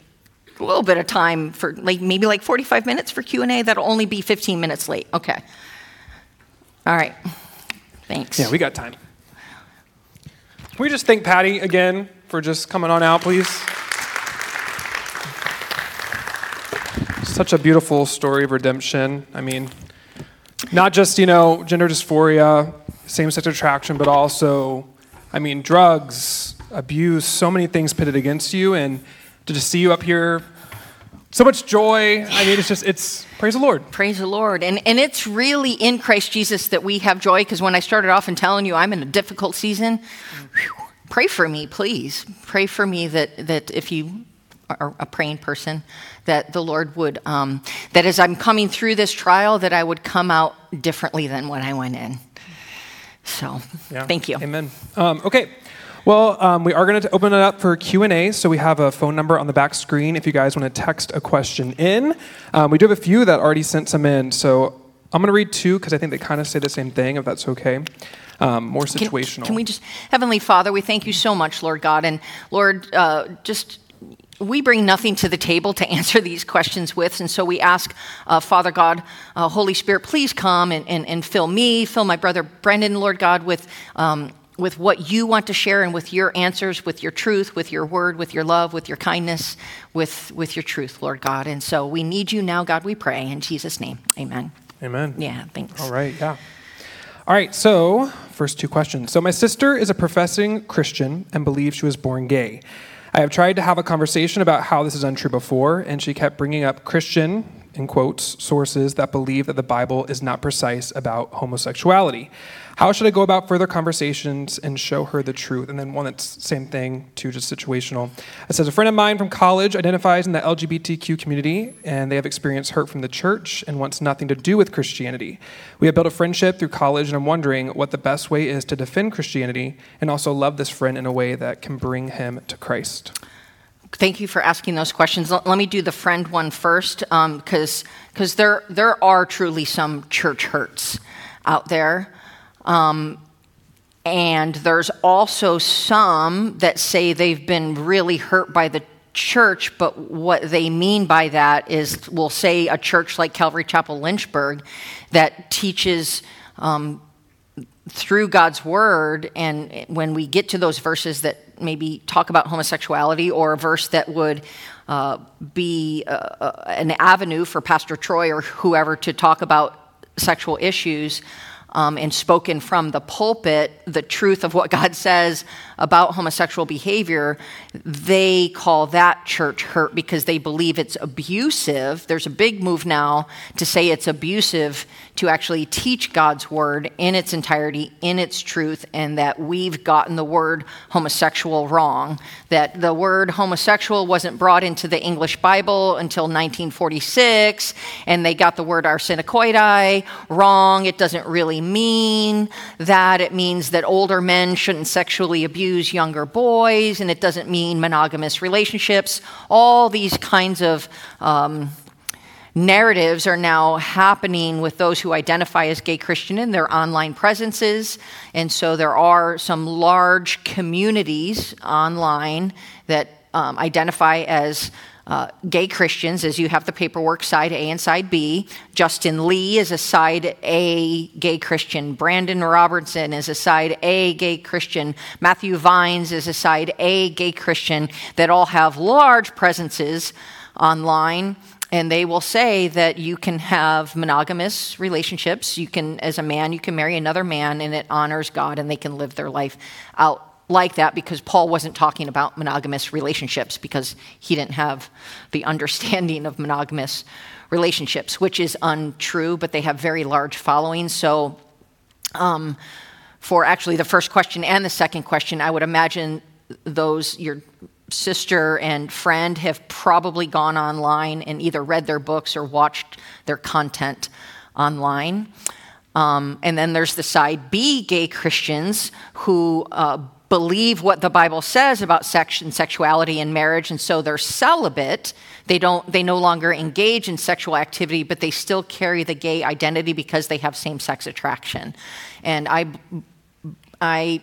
little bit of time for like maybe like 45 minutes for Q&A. That'll only be 15 minutes late. Okay. All right. Thanks. Yeah, we got time. Can we just thank Patti again for just coming on out, please? Such a beautiful story of redemption. I mean, not just, you know, gender dysphoria, same sex attraction, but also, I mean, drugs, abuse, so many things pitted against you. And to just see you up here, so much joy. I mean, it's just, it's praise the Lord. Praise the Lord. And, and it's really in Christ Jesus that we have joy because when I started off and telling you I'm in a difficult season, whew, pray for me, please. Pray for me that, that if you are a praying person, that the Lord would, um, that as I'm coming through this trial, that I would come out differently than when I went in. So, yeah. thank you. Amen. Um, okay. Well, um, we are going to open it up for Q&A, so we have a phone number on the back screen if you guys want to text a question in. Um, we do have a few that already sent some in, so I'm going to read two because I think they kind of say the same thing, if that's okay. Um, more situational. Can, can, we just, Heavenly Father, we thank you so much, Lord God, and Lord, uh, just we bring nothing to the table to [laughs] answer these questions with. And so we ask, uh, Father God, uh, Holy Spirit, please come and, and, and, fill me, fill my brother Brendan, Lord God, with, um, with what you want to share and with your answers, with your truth, with your word, with your love, with your kindness, with, with your truth, Lord God. And so we need you now, God, we pray. In Jesus' name, amen. Amen. Yeah, thanks. All right, yeah. All right, so first two questions. So my sister is a professing Christian and believes she was born gay. I have tried to have a conversation about how this is untrue before, and she kept bringing up Christian in quotes, sources that believe that the Bible is not precise about homosexuality. How should I go about further conversations and show her the truth? And then one that's same thing, too, just situational. It says a friend of mine from college identifies in the LGBTQ community, and they have experienced hurt from the church and wants nothing to do with Christianity. We have built a friendship through college, and I'm wondering what the best way is to defend Christianity and also love this friend in a way that can bring him to Christ. Thank you for asking those questions. Let, let me do the friend one first, because um, because there there are truly some church hurts out there, um, and there's also some that say they've been really hurt by the church, but what they mean by that is, we'll say a church like Calvary Chapel Lynchburg that teaches. Um, through God's word, and when we get to those verses that maybe talk about homosexuality or a verse that would uh, be uh, uh, an avenue for Pastor Troy or whoever to talk about sexual issues, um, and spoken from the pulpit the truth of what God says about homosexual behavior, they call that church hurt because they believe it's abusive. There's a big move now to say it's abusive to actually teach God's word in its entirety, in its truth, and that we've gotten the word homosexual wrong. That the word homosexual wasn't brought into the English Bible until 1946, and they got the word arsenokoitai wrong. It doesn't really mean that. It means that older men shouldn't sexually abuse younger boys, and it doesn't mean monogamous relationships. All these kinds of um, narratives are now happening with those who identify as gay Christian in their online presences. And so there are some large communities online that um, identify as uh, gay Christians, as you have the paperwork side A and side B. Justin Lee is a side A gay Christian. Brandan Robertson is a side A gay Christian. Matthew Vines is a side A gay Christian that all have large presences online and they will say that you can have monogamous relationships you can as a man you can marry another man and it honors god and they can live their life out like that because paul wasn't talking about monogamous relationships because he didn't have the understanding of monogamous relationships which is untrue but they have very large followings so um, for actually the first question and the second question i would imagine those your sister and friend have probably gone online and either read their books or watched their content online. Um, and then there's the side B gay Christians who uh, believe what the Bible says about sex and sexuality and marriage, and so they're celibate. They don't. They no longer engage in sexual activity, but they still carry the gay identity because they have same-sex attraction. And I, I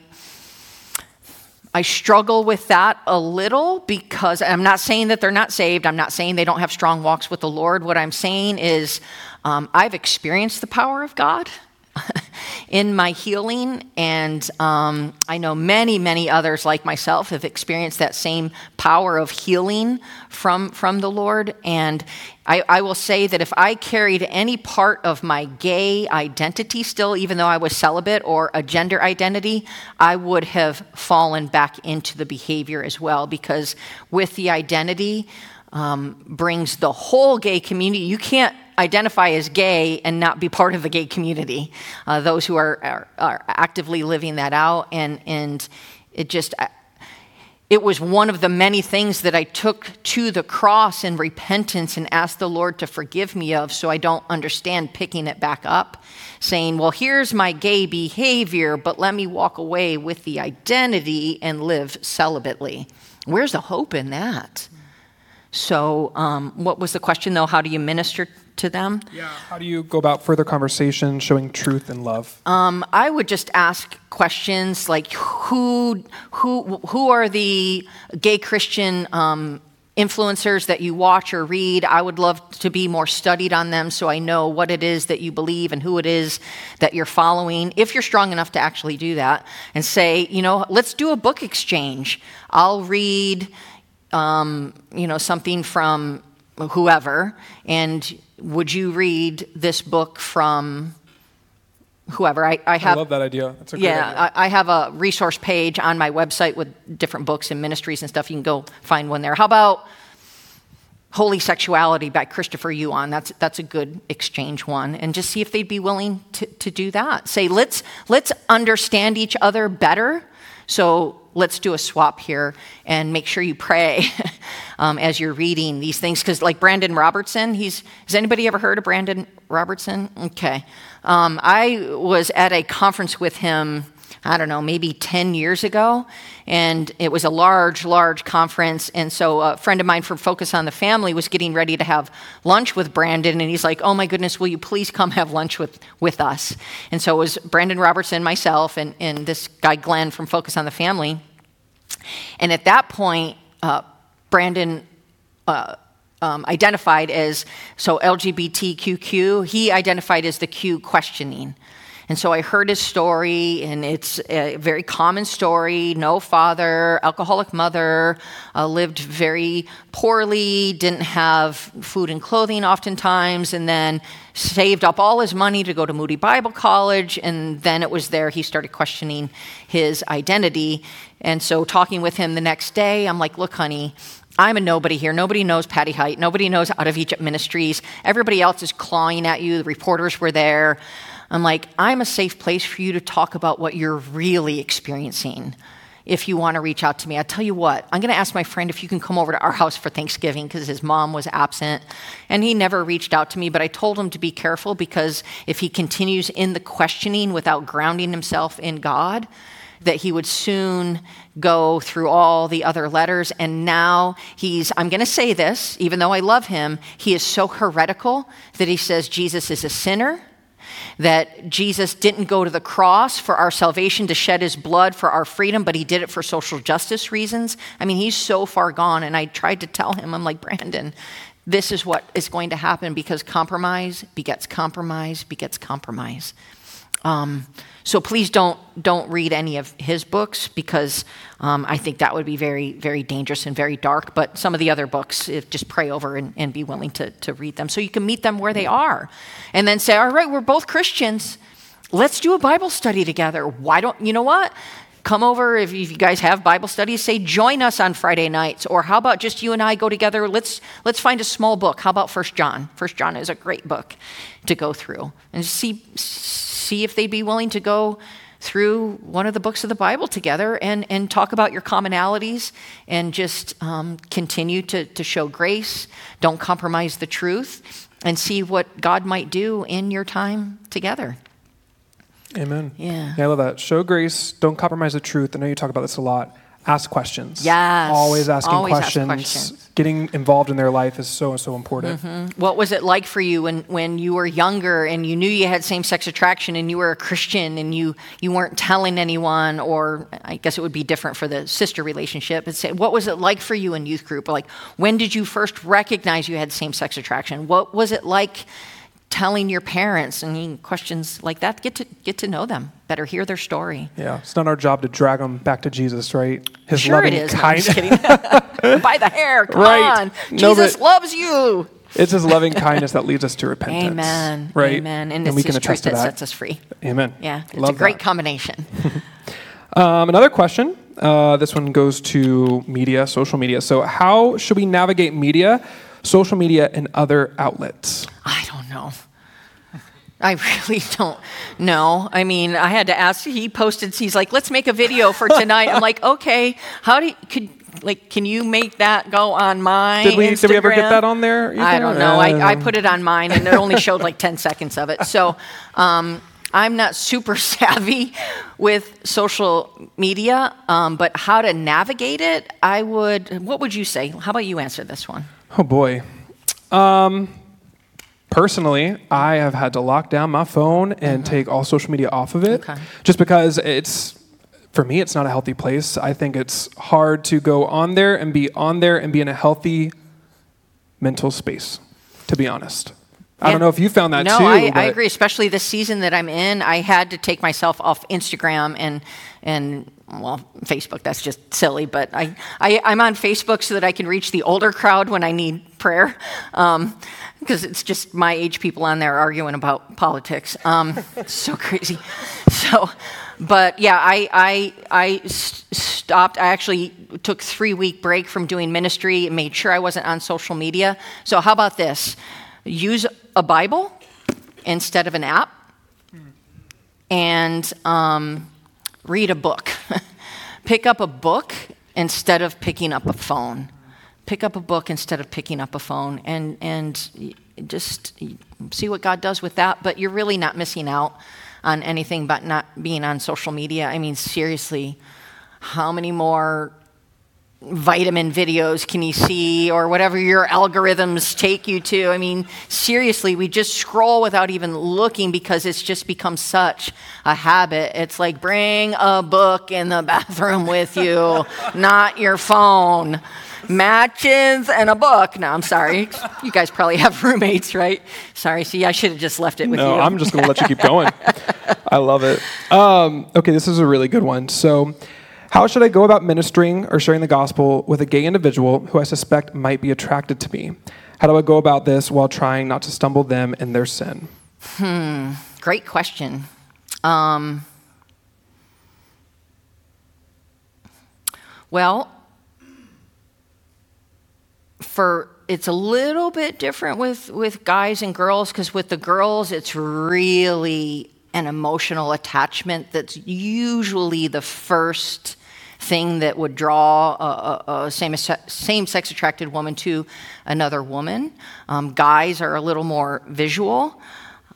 I struggle with that a little because I'm not saying that they're not saved. I'm not saying they don't have strong walks with the Lord. What I'm saying is um, I've experienced the power of God [laughs] in my healing, and um, I know many, many others like myself have experienced that same power of healing from, from the Lord. And I, I will say that if I carried any part of my gay identity still, even though I was celibate or a gender identity, I would have fallen back into the behavior as well, because with the identity, um, brings the whole gay community. You can't identify as gay and not be part of the gay community. Uh, those who are, are, are, actively living that out, and and it just. It was one of the many things that I took to the cross in repentance and asked the Lord to forgive me of, so I don't understand picking it back up, saying, Well, here's my gay behavior, but let me walk away with the identity and live celibately. Where's the hope in that? So, um, what was the question though? How do you minister to them? Yeah. How do you go about further conversation, showing truth and love? Um, I would just ask questions like, who, who, who are the gay Christian um, influencers that you watch or read? I would love to be more studied on them so I know what it is that you believe and who it is that you're following. If you're strong enough to actually do that, and say, you know, let's do a book exchange. I'll read um, you know, something from whoever, and would you read this book from whoever? I, I have. I love that idea. That's a yeah, idea. I, I have a resource page on my website with different books and ministries and stuff. You can go find one there. How about Holy Sexuality by Christopher Yuan. That's, that's a good exchange one. And just see if they'd be willing to, to do that. Say, let's, let's understand each other better. So let's do a swap here and make sure you pray [laughs] um, as you're reading these things. Because, like Brandan Robertson, he's, has anybody ever heard of Brandan Robertson? Okay. Um, I was at a conference with him I don't know, maybe 10 years ago. And it was a large, large conference. And so a friend of mine from Focus on the Family was getting ready to have lunch with Brandan. And he's like, oh my goodness, will you please come have lunch with, with us? And so it was Brandan Robertson, myself, and, and this guy, Glenn from Focus on the Family. And at that point, uh, Brandan uh, um, identified as, so LGBTQQ, he identified as the Q questioning. And so I heard his story, and it's a very common story. No father, alcoholic mother, uh, lived very poorly, didn't have food and clothing oftentimes, and then saved up all his money to go to Moody Bible College. And then it was there he started questioning his identity. And so, talking with him the next day, I'm like, look, honey, I'm a nobody here. Nobody knows Patti Height. Nobody knows Out of Egypt Ministries. Everybody else is clawing at you. The reporters were there. I'm like, I'm a safe place for you to talk about what you're really experiencing if you want to reach out to me. I tell you what, I'm going to ask my friend if you can come over to our house for Thanksgiving because his mom was absent and he never reached out to me, but I told him to be careful because if he continues in the questioning without grounding himself in God, that he would soon go through all the other letters. And now he's, I'm going to say this, even though I love him, he is so heretical that he says Jesus is a sinner that Jesus didn't go to the cross for our salvation to shed his blood for our freedom, but he did it for social justice reasons. I mean, he's so far gone. And I tried to tell him, I'm like, Brandan, this is what is going to happen because compromise begets compromise begets compromise. Um, so please don't don't read any of his books because um, I think that would be very very dangerous and very dark. But some of the other books, just pray over and, and be willing to to read them so you can meet them where they are, and then say, all right, we're both Christians. Let's do a Bible study together. Why don't you know what? Come over if you guys have bible studies say join us on friday nights or how about just you and i go together let's let's find a small book how about first john first john is a great book to go through and see see if they'd be willing to go through one of the books of the Bible together and, and talk about your commonalities and just um, continue to, to show grace. Don't compromise the truth and see what God might do in your time together. Amen. Yeah. yeah. I love that. Show grace. Don't compromise the truth. I know you talk about this a lot ask questions. Yes. Always asking Always questions. Ask questions. Getting involved in their life is so, so important. Mm-hmm. What was it like for you when, when you were younger and you knew you had same sex attraction and you were a Christian and you, you weren't telling anyone, or I guess it would be different for the sister relationship? But say, what was it like for you in youth group? Like, when did you first recognize you had same sex attraction? What was it like? Telling your parents and questions like that get to get to know them better hear their story. Yeah it's not our job to drag them back to jesus right? His sure loving it is. Kind- no, [laughs] by the hair come right. on. No, jesus loves you. It's his loving kindness that leads us to repentance. Amen. Right? Amen. And, and it's we can attest to that. sets us free. Amen. Yeah it's Love a great that. combination. [laughs] Um, another question uh, this one goes to media social media. So how should we navigate media social media and other outlets? I don't know I [laughs] really don't know. I mean, I had to ask. He posted. He's like, "Let's make a video for tonight." I'm like, "Okay, how do you, could like can you make that go on my did we Instagram? did we ever get that on there? Either? I don't know. I, I put it on mine, and it only showed like [laughs] 10 seconds of it. So. Um, I'm not super [laughs] savvy with social media, um, but how to navigate it, I would. What would you say? How about you answer this one? Oh boy. Um, personally, I have had to lock down my phone and mm-hmm. take all social media off of it okay. just because it's for me it's not a healthy place. I think it's hard to go on there and be on there and be in a healthy mental space, to be honest. I don't know if you found that no, too. No, I, I, agree. Especially the season that I'm in, I had to take myself off Instagram and and well, Facebook. That's just silly, but I, I am on Facebook so that I can reach the older crowd when I need prayer, because um, it's just my age people on there arguing about politics. Um, [laughs] so crazy. So, but yeah, I I I. St- stopped. I actually took three week break from doing ministry and made sure I wasn't on social media. So how about this? Use a Bible instead of an app, and um, read a book. [laughs] Pick up a book instead of picking up a phone. Pick up a book instead of picking up a phone, and and just see what God does with that. But you're really not missing out on anything but not being on social media. I mean, seriously, how many more vitamin videos can you see or whatever your algorithms take you to? I mean, seriously, we just scroll without even looking because it's just become such a habit. It's like bring a book in the [laughs] bathroom with you, not your phone matches and a book. No, I'm sorry. You guys probably have roommates, right? Sorry. See, I should have just left it with no, you. I'm just going to let you keep going. [laughs] I love it. Um, okay, this is a really good one. So, how should I go about ministering or sharing the gospel with a gay individual who I suspect might be attracted to me? How do I go about this while trying not to stumble them in their sin? Hmm, great question. Um, well, for it's a little bit different with with guys and girls because with the girls it's really an emotional attachment that's usually the first thing that would draw a, a, same, same sex attracted woman to another woman. Um, guys are a little more visual.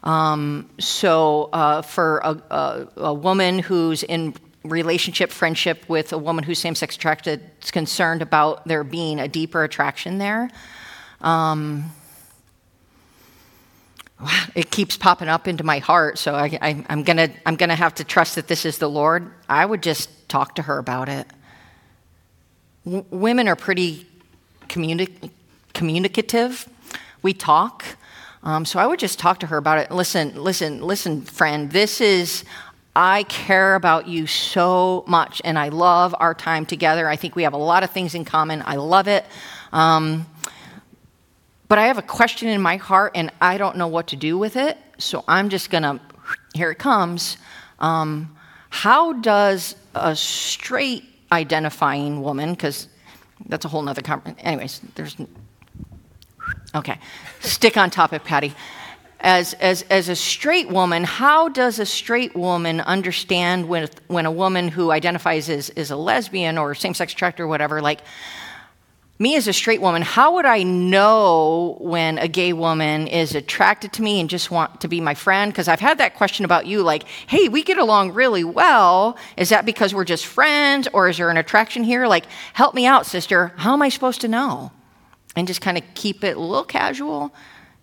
Um, so, uh, for a, a, a, woman who's in relationship, friendship with a woman who's same sex attracted is concerned about there being a deeper attraction there. Um, it keeps popping up into my heart, so I, am gonna I'm gonna have to trust that this is the Lord. I would just talk to her about it. W- women are pretty communi- communicative. We talk, um, so I would just talk to her about it. Listen, listen, listen, friend. This is I care about you so much, and I love our time together. I think we have a lot of things in common. I love it. Um, but I have a question in my heart, and I don't know what to do with it. So I'm just to, here it comes. Um, how does a straight identifying woman, because that's a whole nother conversation. Anyways, there's, okay, stick on topic, Patti as, as, as a straight woman, how does a straight woman understand when, when a woman who identifies as, as a lesbian or same sex attracted or whatever, like me as a straight woman, how would I know when a gay woman is attracted to me and just want to be my friend? Because I've had that question about you like, hey, we get along really well. Is that because we're just friends or is there an attraction here? Like, help me out, sister. How am I supposed to know? And just kind of keep it a little casual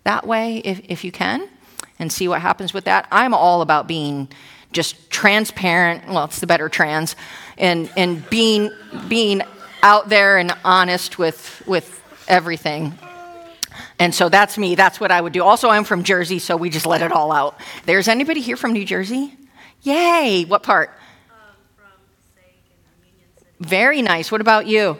that way if, if you can and see what happens with that. I'm all about being just transparent, well, it's the better trans, and, and being, being out there and honest with, with everything. And so that's me. That's what I would do. Also, I'm from Jersey, so we just let it all out. There's anybody here from New Jersey? Yay! What part? Um, Very nice. What about you?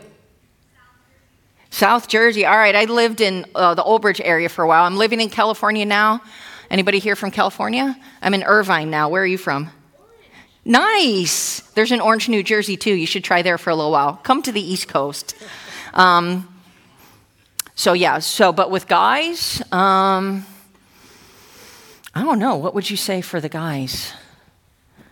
South Jersey. All right, I lived in uh, the Old Bridge area for a while. I'm living in California now. Anybody here from California? I'm in Irvine now. Where are you from? Nice. There's an Orange, New Jersey too. You should try there for a little while. Come to the East Coast. Um, so yeah. So, but with guys, um, I don't know. What would you say for the guys?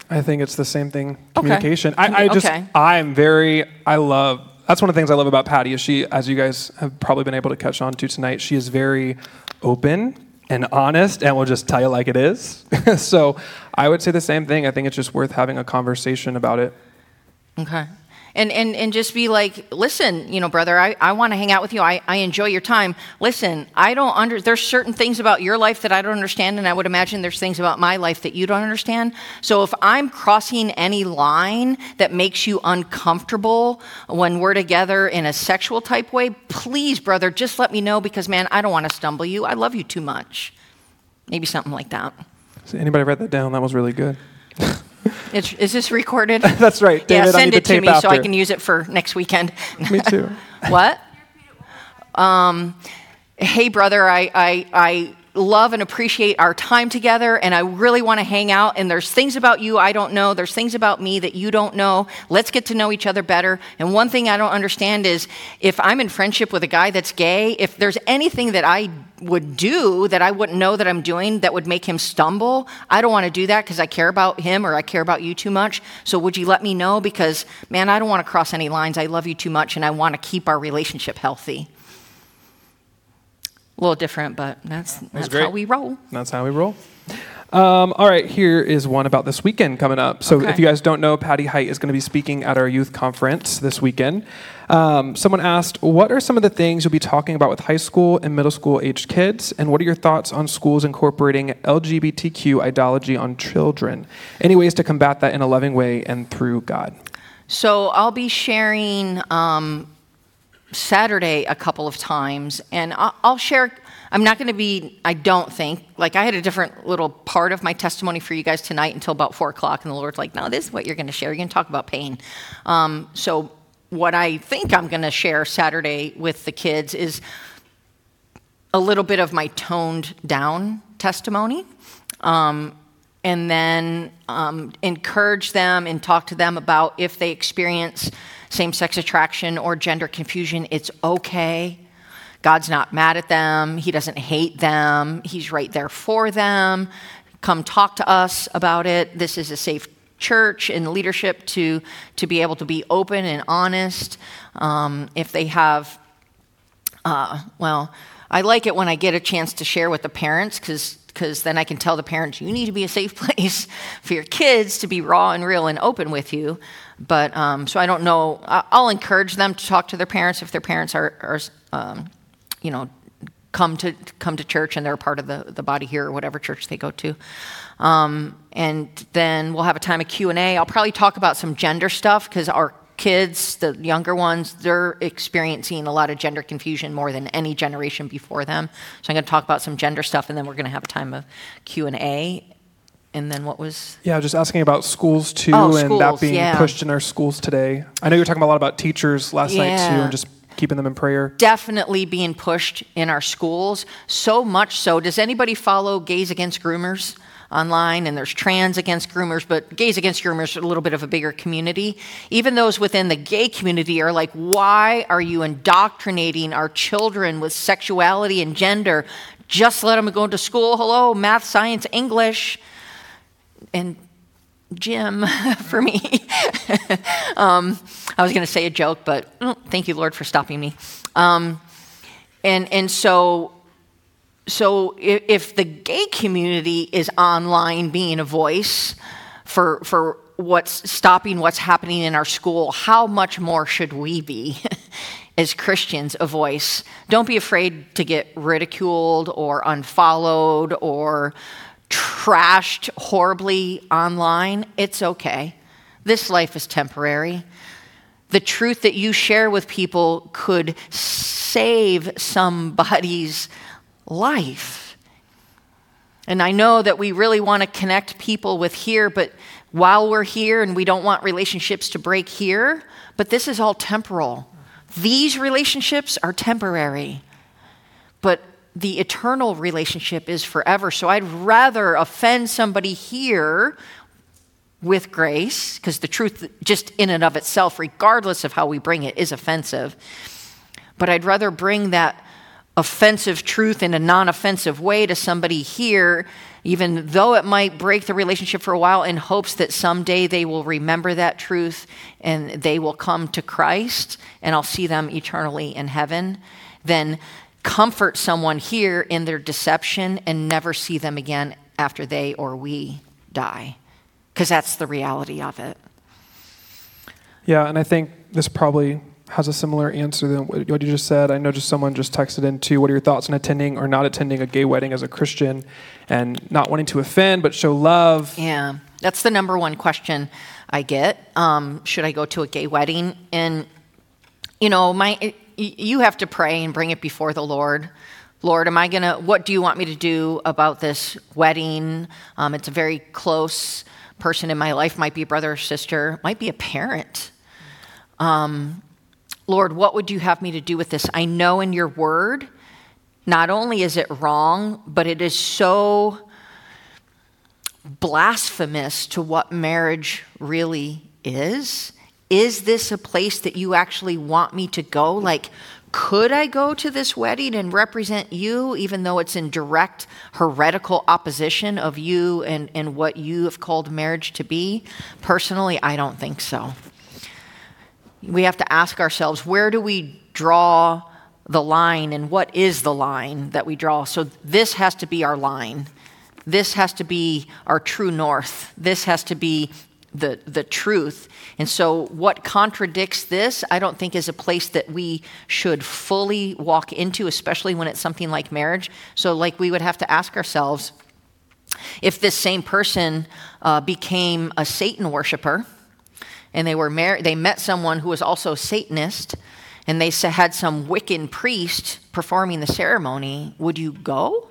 I think it's the same thing. Communication. Okay. I, I just okay. I'm very I love that's one of the things I love about Patti is she, as you guys have probably been able to catch on to tonight, she is very open and honest and will just tell you like it is. [laughs] so I would say the same thing. I think it's just worth having a conversation about it. Okay and, and, and just be like, listen, you know, brother, I, I want to hang out with you. I, I enjoy your time. Listen, I don't under, there's certain things about your life that I don't understand, and I would imagine there's things about my life that you don't understand. So if I'm crossing any line that makes you uncomfortable when we're together in a sexual type way, please, brother, just let me know because, man, I don't want to stumble you. I love you too much. Maybe something like that. So anybody write that down? That was really good. [laughs] It's, is this recorded? [laughs] That's right. David, yeah, send it to me after. so I can use it for next weekend. [laughs] me too. what? Um, hey, brother, I, I, I, love and appreciate our time together, and I really want to hang out. And there's things about you I don't know, there's things about me that you don't know. Let's get to know each other better. And one thing I don't understand is if I'm in friendship with a guy that's gay, if there's anything that I would do that I wouldn't know that I'm doing that would make him stumble, I don't want to do that because I care about him or I care about you too much. So would you let me know? Because, man, I don't want to cross any lines. I love you too much, and I want to keep our relationship healthy. A little different, but that's, that's great. how we roll. That's how we roll. Um, all right, here is one about this weekend coming up. So, Okay. if you guys don't know, Patti Height is going to be speaking at our youth conference this weekend. Um, someone asked, What are some of the things you'll be talking about with high school and middle school aged kids? And what are your thoughts on schools incorporating LGBTQ ideology on children? Any ways to combat that in a loving way and through God? So I'll be sharing um, Saturday a couple of times, and I'll, share. I'm not going to be, I don't think, like I had a different little part of my testimony for you guys tonight until about four o'clock, and the Lord's like, no, this is what you're going to share. You're going to talk about pain. Um, so, what I think I'm going to share Saturday with the kids is a little bit of my toned down testimony. Um, and then um, encourage them and talk to them about if they experience same sex attraction or gender confusion, it's okay. God's not mad at them, He doesn't hate them, He's right there for them. Come talk to us about it. This is a safe church and leadership to, to be able to be open and honest. Um, if they have uh, well, I like it when I get a chance to share with the parents because then I can tell the parents, you need to be a safe [laughs] place for your kids to be raw and real and open with you. But um, so I don't know. I'll encourage them to talk to their parents if their parents are, are um, you know, come to come to church and they're a part of the, the body here or whatever church they go to. Um, and then we'll have a time of Q&A. I'll probably talk about some gender stuff because our kids, the younger ones, they're experiencing a lot of gender confusion more than any generation before them. So I'm going to talk about some gender stuff and then we're going to have a time of Q&A. And then what was Yeah, just asking about schools too, Oh, and that being yeah. pushed in our schools today. I know you were talking a lot about teachers last night too, and just keeping them in prayer. definitely being pushed in our schools. So much so. Does anybody follow Gays Against Groomers online? And there's Trans Against Groomers, but Gays Against Groomers are a little bit of a bigger community. Even those within the gay community are like, why are you indoctrinating our children with sexuality and gender? Just let them go to school. Hello, math, science, English. And gym [laughs] for me. [laughs] um, I was going to say a joke, but oh, thank you, Lord, for stopping me. Um, and and so so if, if the gay community is online being a voice for for what's stopping what's happening in our school, how much more should we be? [laughs] As Christians, a voice. Don't be afraid to get ridiculed or unfollowed or trashed horribly online. It's okay. This life is temporary. The truth that you share with people could save somebody's life. And I know that we really want to connect people with here, but while we're here and we don't want relationships to break here, but this is all temporal. These relationships are temporary, but the eternal relationship is forever. So I'd rather offend somebody here with grace, because the truth, just in and of itself, regardless of how we bring it, is offensive. But I'd rather bring that offensive truth in a non offensive way to somebody here, even though it might break the relationship for a while, in hopes that someday they will remember that truth and they will come to Christ and I'll see them eternally in heaven, then comfort someone here in their deception and never see them again after they or we die. Because that's the reality of it. Yeah, and I think this probably has a similar answer than what you just said. I know just someone just texted in too. What are your thoughts on attending or not attending a gay wedding as a Christian, and not wanting to offend but show love? Yeah, that's the number one question I get. Um, should I go to a gay wedding? And you know, my you have to pray and bring it before the Lord. Lord, am I gonna? What do you want me to do about this wedding? Um, it's a very close person in my life. Might be a brother or sister. Might be a parent. Um, Lord, what would you have me to do with this? I know in your word not only is it wrong, but it is so blasphemous to what marriage really is. Is this a place that you actually want me to go? Like, could I go to this wedding and represent you, even though it's in direct heretical opposition of you and, and what you have called marriage to be? Personally, I don't think so. We have to ask ourselves where do we draw the line and what is the line that we draw? So, this has to be our line. This has to be our true north. This has to be the, the truth. And so, what contradicts this, I don't think, is a place that we should fully walk into, especially when it's something like marriage. So, like, we would have to ask ourselves if this same person uh, became a Satan worshiper and they, were mar- they met someone who was also Satanist and they had some Wiccan priest performing the ceremony, would you go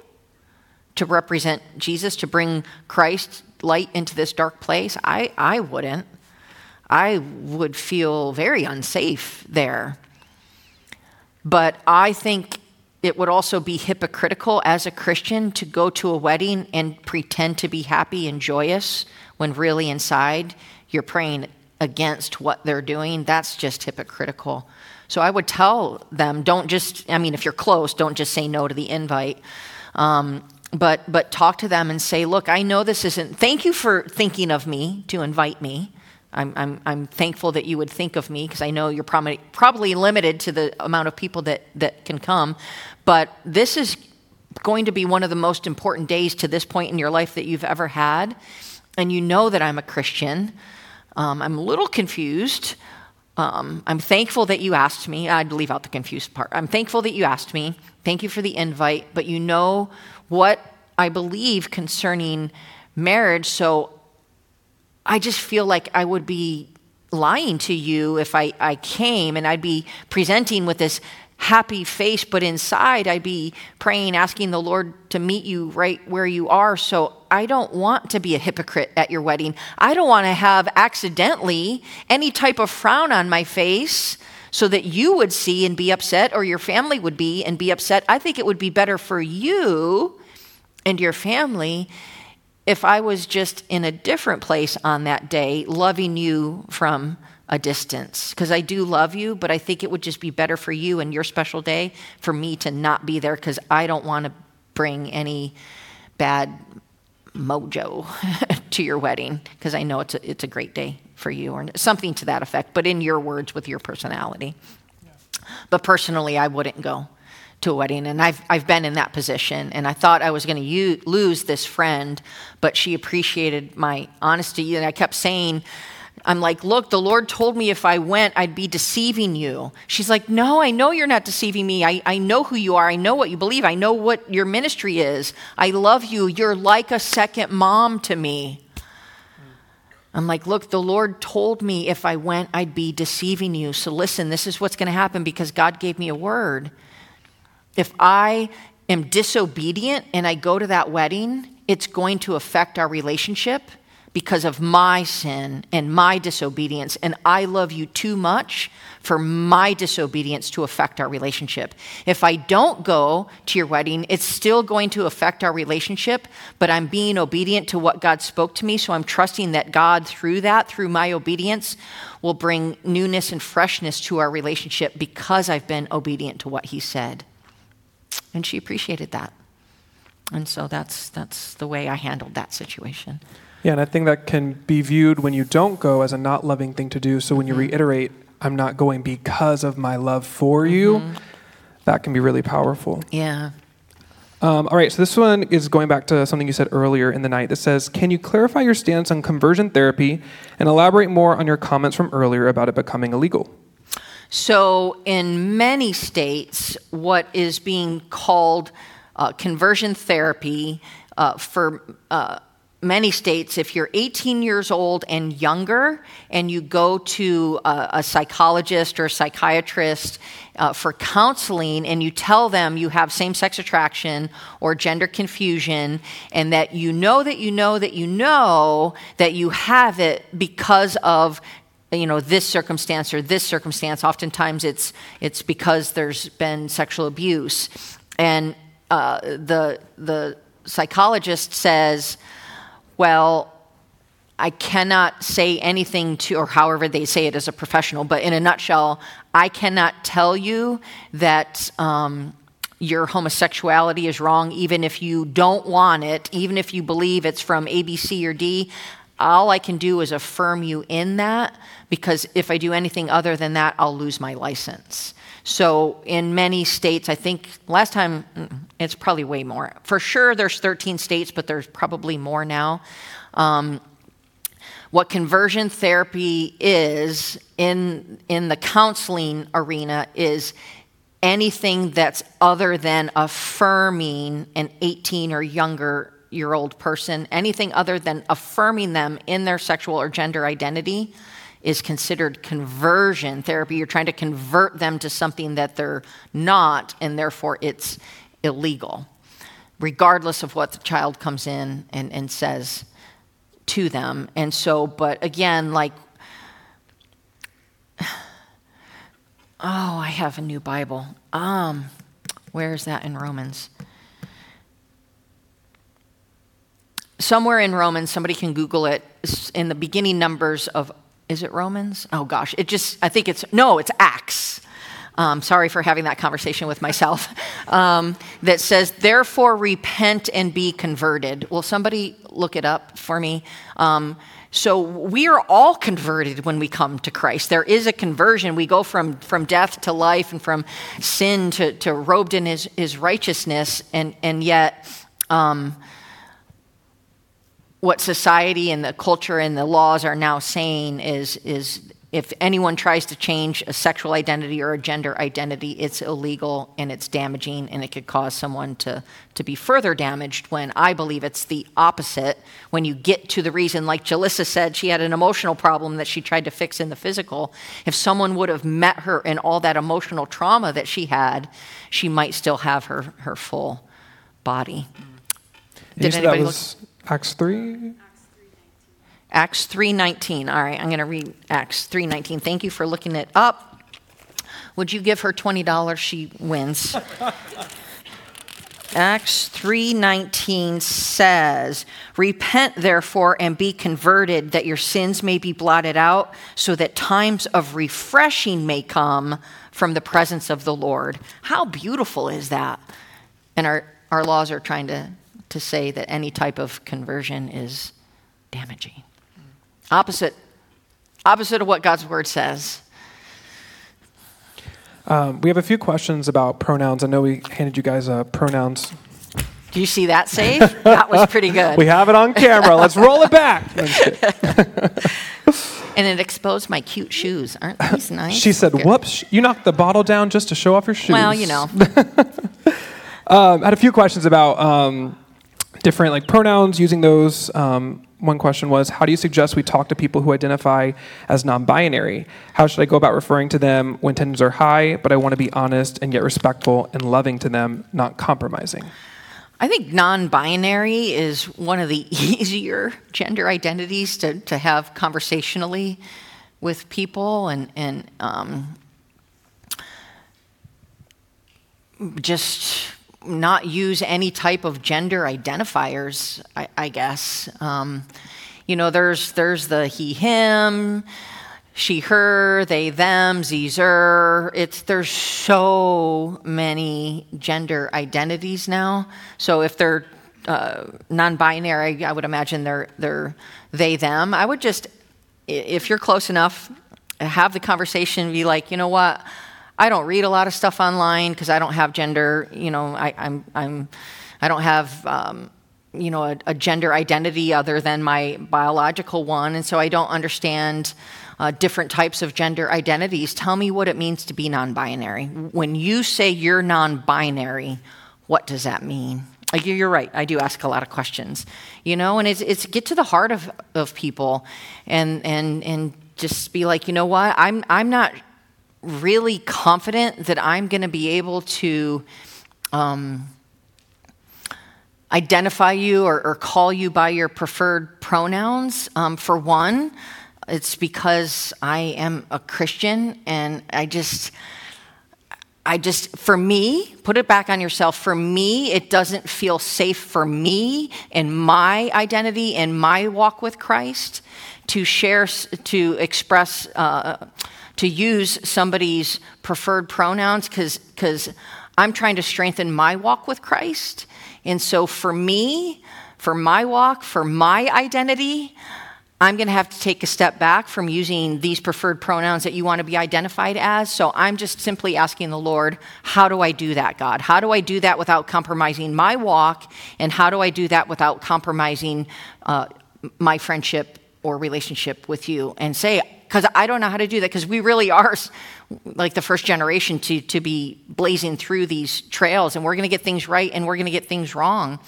to represent Jesus, to bring Christ light into this dark place? I, I wouldn't. I would feel very unsafe there. But I think it would also be hypocritical as a Christian to go to a wedding and pretend to be happy and joyous when really inside you're praying against what they're doing. That's just hypocritical. So I would tell them don't just, I mean, if you're close, don't just say no to the invite. Um, but, but talk to them and say, look, I know this isn't, thank you for thinking of me to invite me. I'm, I'm, I'm thankful that you would think of me because I know you're probably, probably limited to the amount of people that, that can come. But this is going to be one of the most important days to this point in your life that you've ever had. And you know that I'm a Christian. Um, I'm a little confused. Um, I'm thankful that you asked me. I'd leave out the confused part. I'm thankful that you asked me. Thank you for the invite. But you know what I believe concerning marriage. So I just feel like I would be lying to you if I, I came and I'd be presenting with this happy face, but inside I'd be praying, asking the Lord to meet you right where you are. So I don't want to be a hypocrite at your wedding. I don't want to have accidentally any type of frown on my face so that you would see and be upset or your family would be and be upset. I think it would be better for you and your family if I was just in a different place on that day, loving you from a distance. Because I do love you, but I think it would just be better for you and your special day for me to not be there because I don't want to bring any bad mojo [laughs] to your wedding because I know it's a, it's a great day for you or something to that effect, but in your words with your personality. Yeah. But personally, I wouldn't go to a wedding. And I've, I've been in that position. And I thought I was going to lose this friend, but she appreciated my honesty. And I kept saying, I'm like, look, the Lord told me if I went, I'd be deceiving you. She's like, no, I know you're not deceiving me. I, I know who you are. I know what you believe. I know what your ministry is. I love you. You're like a second mom to me. I'm like, look, the Lord told me if I went, I'd be deceiving you. So listen, this is what's going to happen because God gave me a word. If I am disobedient and I go to that wedding, it's going to affect our relationship because of my sin and my disobedience. And I love you too much for my disobedience to affect our relationship. If I don't go to your wedding, it's still going to affect our relationship, but I'm being obedient to what God spoke to me. So I'm trusting that God, through that, through my obedience, will bring newness and freshness to our relationship because I've been obedient to what He said. And she appreciated that. And so that's, that's the way I handled that situation. Yeah, and I think that can be viewed when you don't go as a not loving thing to do. So when you mm-hmm. reiterate, I'm not going because of my love for you, mm-hmm. that can be really powerful. Yeah. Um, all right, so this one is going back to something you said earlier in the night that says, Can you clarify your stance on conversion therapy and elaborate more on your comments from earlier about it becoming illegal? So, in many states, what is being called uh, conversion therapy uh, for uh, many states, if you're 18 years old and younger and you go to a, a psychologist or a psychiatrist uh, for counseling and you tell them you have same sex attraction or gender confusion and that you know that you know that you know that you have it because of you know this circumstance or this circumstance. Oftentimes it's it's because there's been sexual abuse. And uh, the, the psychologist says, well, I cannot say anything to, or however they say it as a professional, but in a nutshell, I cannot tell you that um, your homosexuality is wrong, even if you don't want it, even if you believe it's from A, B, C, or D. All I can do is affirm you in that, because if I do anything other than that, I'll lose my license. So in many states, I think last time it's probably way more. For sure, there's 13 states, but there's probably more now. Um, what conversion therapy is in, in the counseling arena is anything that's other than affirming an 18 or younger year old person, anything other than affirming them in their sexual or gender identity is considered conversion therapy. You're trying to convert them to something that they're not, and therefore it's illegal, regardless of what the child comes in and, and says to them. And so, but again, like, [sighs] oh, I have a new Bible. Um, where is that in Romans? Somewhere in Romans, somebody can Google it. In the beginning numbers of, is it Romans? Oh gosh, it just, I think it's, no, it's Acts. Um, sorry for having that conversation with myself. [laughs] Um, that says, therefore repent and be converted. Will somebody look it up for me? Um, so we are all converted when we come to Christ. There is a conversion. We go from, from death to life and from sin to, to robed in his, his righteousness. And, and yet, um, what society and the culture and the laws are now saying is, is if anyone tries to change a sexual identity or a gender identity, it's illegal and it's damaging and it could cause someone to, to be further damaged when I believe it's the opposite. When you get to the reason, like Jalissa said, she had an emotional problem that she tried to fix in the physical. If someone would have met her in all that emotional trauma that she had, she might still have her, her full body. Did anybody was look? Acts 3? Acts 3:19. All right, I'm going to read Acts 3:19. Thank you for looking it up. Would you give her $20? She wins. [laughs] Acts 3:19 says, "Repent therefore and be converted that your sins may be blotted out, so that times of refreshing may come from the presence of the Lord." How beautiful is that? And our our laws are trying to to say that any type of conversion is damaging. Opposite. Opposite of what God's word says. Um, we have a few questions about pronouns. I know we handed you guys uh, pronouns. Do you see that save? [laughs] that was pretty good. we have it on camera. Let's roll it back. [laughs] and it exposed my cute shoes. Aren't these [laughs] nice? She said, "Whoops! You knocked the bottle down just to show off your shoes." Well, you know. um, I had a few questions about um, different like pronouns, using those. Um, one question was How do you suggest we talk to people who identify as non binary? How should I go about referring to them when tensions are high, but I want to be honest and yet respectful and loving to them, not compromising? I think non binary is one of the [laughs] easier gender identities to, to have conversationally with people and, and um, just not use any type of gender identifiers, I, I guess. Um, you know, there's, there's the he, him, she, her, they, them, zer. It's, there's so many gender identities now. So if they're uh, non-binary, I would imagine they're, they're they, them. I would just, if you're close enough, have the conversation, be like, you know what, I don't read a lot of stuff online because I don't have gender. You know, I, I'm, I'm, I don't have, um, you know, a, a, gender identity other than my biological one, and so I don't understand uh, different types of gender identities. Tell me what it means to be non-binary. When you say you're non-binary, what does that mean? Like you're right. I do ask a lot of questions, you know, and it's, it's get to the heart of, of people, and and and just be like, you know what, I'm I'm not really confident that I'm going to be able to um, identify you or, or, call you by your preferred pronouns. Um, for one, it's because I am a Christian and I just. I just, for me, put it back on yourself. For me, it doesn't feel safe for me and my identity and my walk with Christ to share, to express, uh, to use somebody's preferred pronouns because I'm trying to strengthen my walk with Christ. And so for me, for my walk, for my identity, I'm going to have to take a step back from using these preferred pronouns that you want to be identified as. So I'm just simply asking the Lord, how do I do that, God? How do I do that without compromising my walk? And how do I do that without compromising uh, my friendship or relationship with you? And say, because I don't know how to do that, because we really are like the first generation to, to be blazing through these trails, and we're going to get things right and we're going to get things wrong.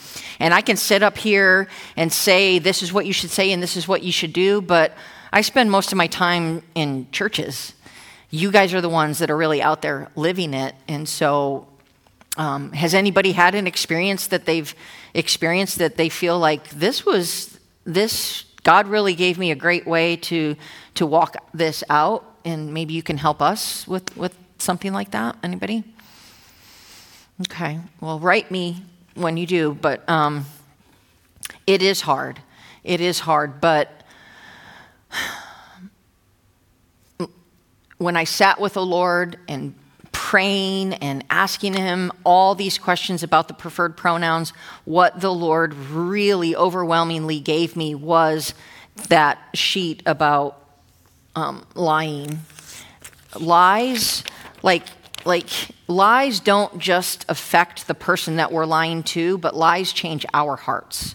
And I can sit up here and say, this is what you should say and this is what you should do, but I spend most of my time in churches. You guys are the ones that are really out there living it. And so, um, has anybody had an experience that they've experienced that they feel like this was, this, God really gave me a great way to, to walk this out? and maybe you can help us with, with something like that. Anybody? Okay. Well, write me when you do, but um, it is hard. It is hard, but [sighs] when I sat with the Lord and praying and asking Him all these questions about the preferred pronouns, what the Lord really overwhelmingly gave me was that sheet about um, lying. Lies, like, like lies don't just affect the person that we're lying to, but lies change our hearts.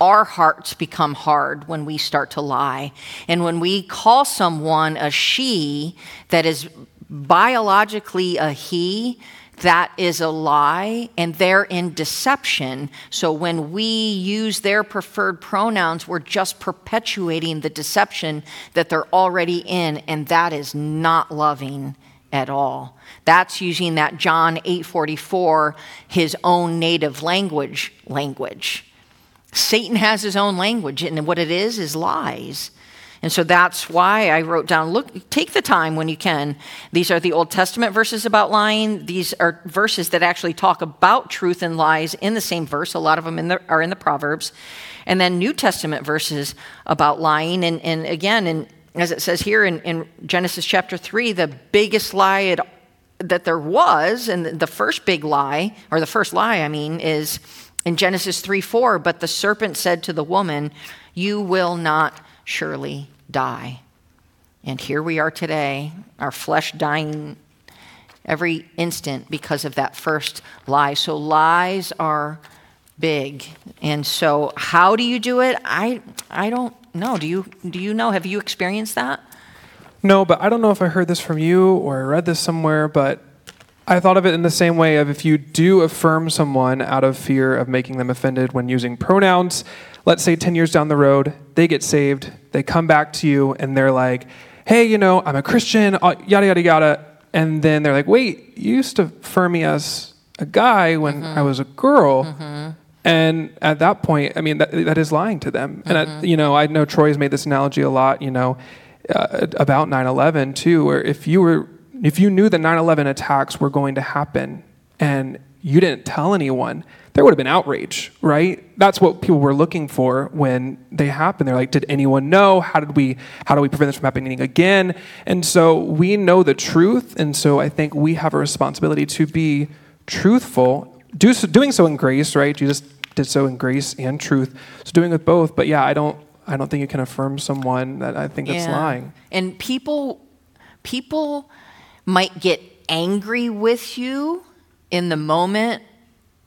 Our hearts become hard when we start to lie. And when we call someone a she that is biologically a he, that is a lie and they're in deception. So when we use their preferred pronouns, we're just perpetuating the deception that they're already in, and that is not loving at all. That's using that John 8:44 his own native language language. Satan has his own language and what it is is lies. And so that's why I wrote down look, take the time when you can. These are the Old Testament verses about lying. These are verses that actually talk about truth and lies in the same verse. A lot of them in the, are in the Proverbs. And then New Testament verses about lying. And, and again, in, as it says here in, in Genesis chapter 3, the biggest lie that there was, and the first big lie, or the first lie, I mean, is in Genesis 3 4, but the serpent said to the woman, You will not surely die. And here we are today, our flesh dying every instant because of that first lie. So lies are big. And so how do you do it? I I don't know. Do you do you know? Have you experienced that? No, but I don't know if I heard this from you or I read this somewhere, but I thought of it in the same way of if you do affirm someone out of fear of making them offended when using pronouns, let's say 10 years down the road, they get saved, they come back to you, and they're like, hey, you know, I'm a Christian, uh, yada, yada, yada. And then they're like, wait, you used to refer me as a guy when mm-hmm. I was a girl. Mm-hmm. And at that point, I mean, that, that is lying to them. Mm-hmm. And, I, you know, I know Troy's made this analogy a lot, you know, uh, about 9 11 too, where if you were, if you knew the 9 11 attacks were going to happen and you didn't tell anyone, there would have been outrage, right? That's what people were looking for when they happened. They're like, did anyone know? How did we how do we prevent this from happening again? And so we know the truth, and so I think we have a responsibility to be truthful, do so, doing so in grace, right? Jesus did so in grace and truth. So doing with both. But yeah, I don't I don't think you can affirm someone that I think that's yeah. lying. And people people might get angry with you in the moment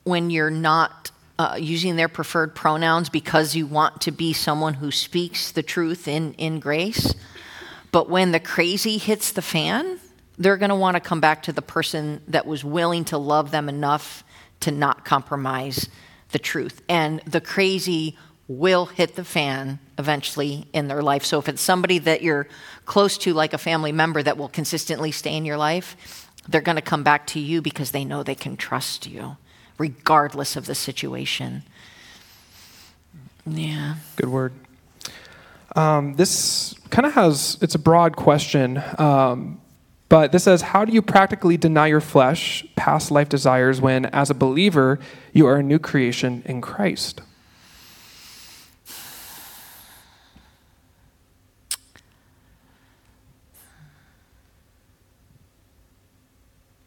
when you're not uh, using their preferred pronouns because you want to be someone who speaks the truth in, in grace. But when the crazy hits the fan, they're going to want to come back to the person that was willing to love them enough to not compromise the truth. And the crazy will hit the fan eventually in their life. So if it's somebody that you're close to, like a family member that will consistently stay in your life, they're going to come back to you because they know they can trust you regardless of the situation. Yeah. Good word. Um, this kind of has, it's a broad question, um, But this says, How do you practically deny your flesh, past life desires, when, as a believer, you are a new creation in Christ?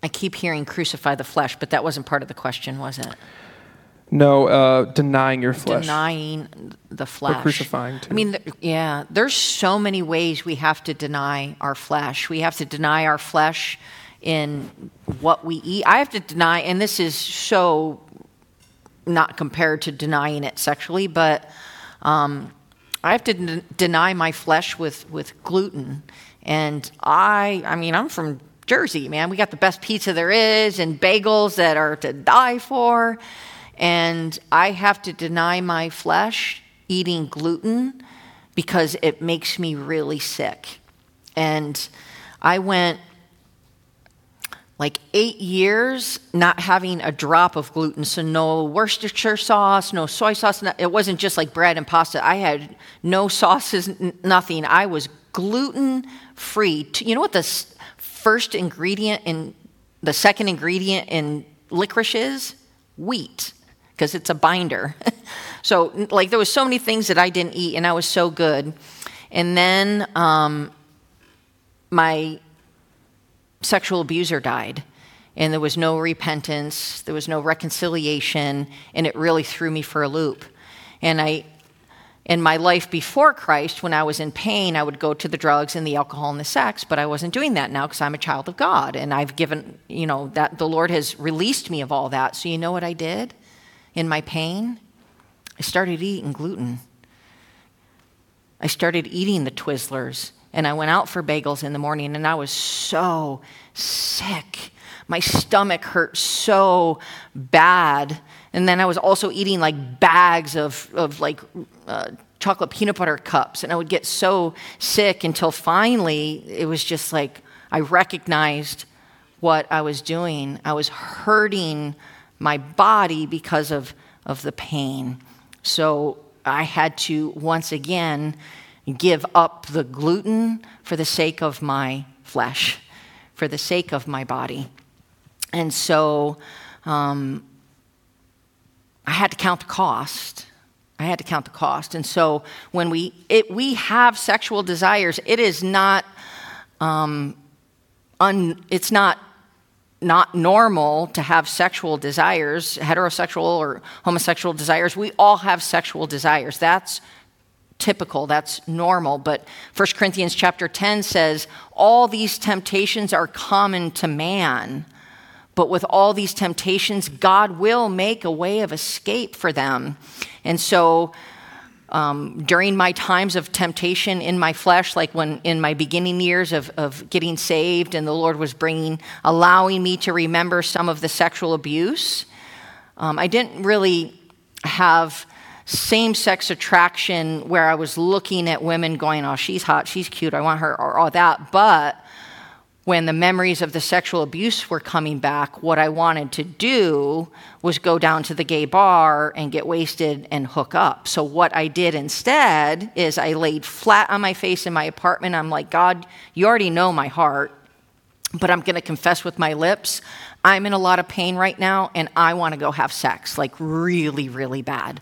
I keep hearing crucify the flesh, but that wasn't part of the question, was it? No, uh, denying your flesh. Denying the flesh. Or crucifying too. I mean, th- yeah, there's so many ways we have to deny our flesh. We have to deny our flesh in what we eat. I have to deny, and this is so not compared to denying it sexually, but um, I have to d- deny my flesh with, with gluten. And I, I mean, I'm from Jersey, man. We got the best pizza there is and bagels that are to die for. And I have to deny my flesh eating gluten because it makes me really sick. And I went like eight years not having a drop of gluten. So, no Worcestershire sauce, no soy sauce. It wasn't just like bread and pasta. I had no sauces, nothing. I was gluten free. You know what the first ingredient in the second ingredient in licorice is? Wheat because it's a binder. [laughs] so, like, there was so many things that I didn't eat, and I was so good. And then um, my sexual abuser died, and there was no repentance, there was no reconciliation, and it really threw me for a loop. And I, in my life before Christ, when I was in pain, I would go to the drugs and the alcohol and the sex, but I wasn't doing that now because I'm a child of God. And I've given, you know, that the Lord has released me of all that. So, you know what I did? in my pain, I started eating gluten. I started eating the Twizzlers, and I went out for bagels in the morning, and I was so sick. My stomach hurt so bad. And then I was also eating like bags of, of like uh, chocolate peanut butter cups, and I would get so sick until finally it was just like I recognized what I was doing. I was hurting my body because of, of the pain. So I had to once again give up the gluten for the sake of my flesh, for the sake of my body. And so um, I had to count the cost. I had to count the cost. And so when we, it, we have sexual desires, it is not, um, un, it's not not normal to have sexual desires, heterosexual or homosexual desires. We all have sexual desires. That's typical, that's normal. But 1 Corinthians chapter 10 says, all these temptations are common to man. But with all these temptations, God will make a way of escape for them. And so um, during my times of temptation in my flesh, like when in my beginning years of, of getting saved, and the Lord was bringing, allowing me to remember some of the sexual abuse, um, I didn't really have same sex attraction where I was looking at women going, oh, she's hot, she's cute, I want her, or all that. But when the memories of the sexual abuse were coming back, what I wanted to do was go down to the gay bar and get wasted and hook up. So, what I did instead is I laid flat on my face in my apartment. I'm like, God, you already know my heart, but I'm going to confess with my lips. I'm in a lot of pain right now, and I want to go have sex, like really, really bad.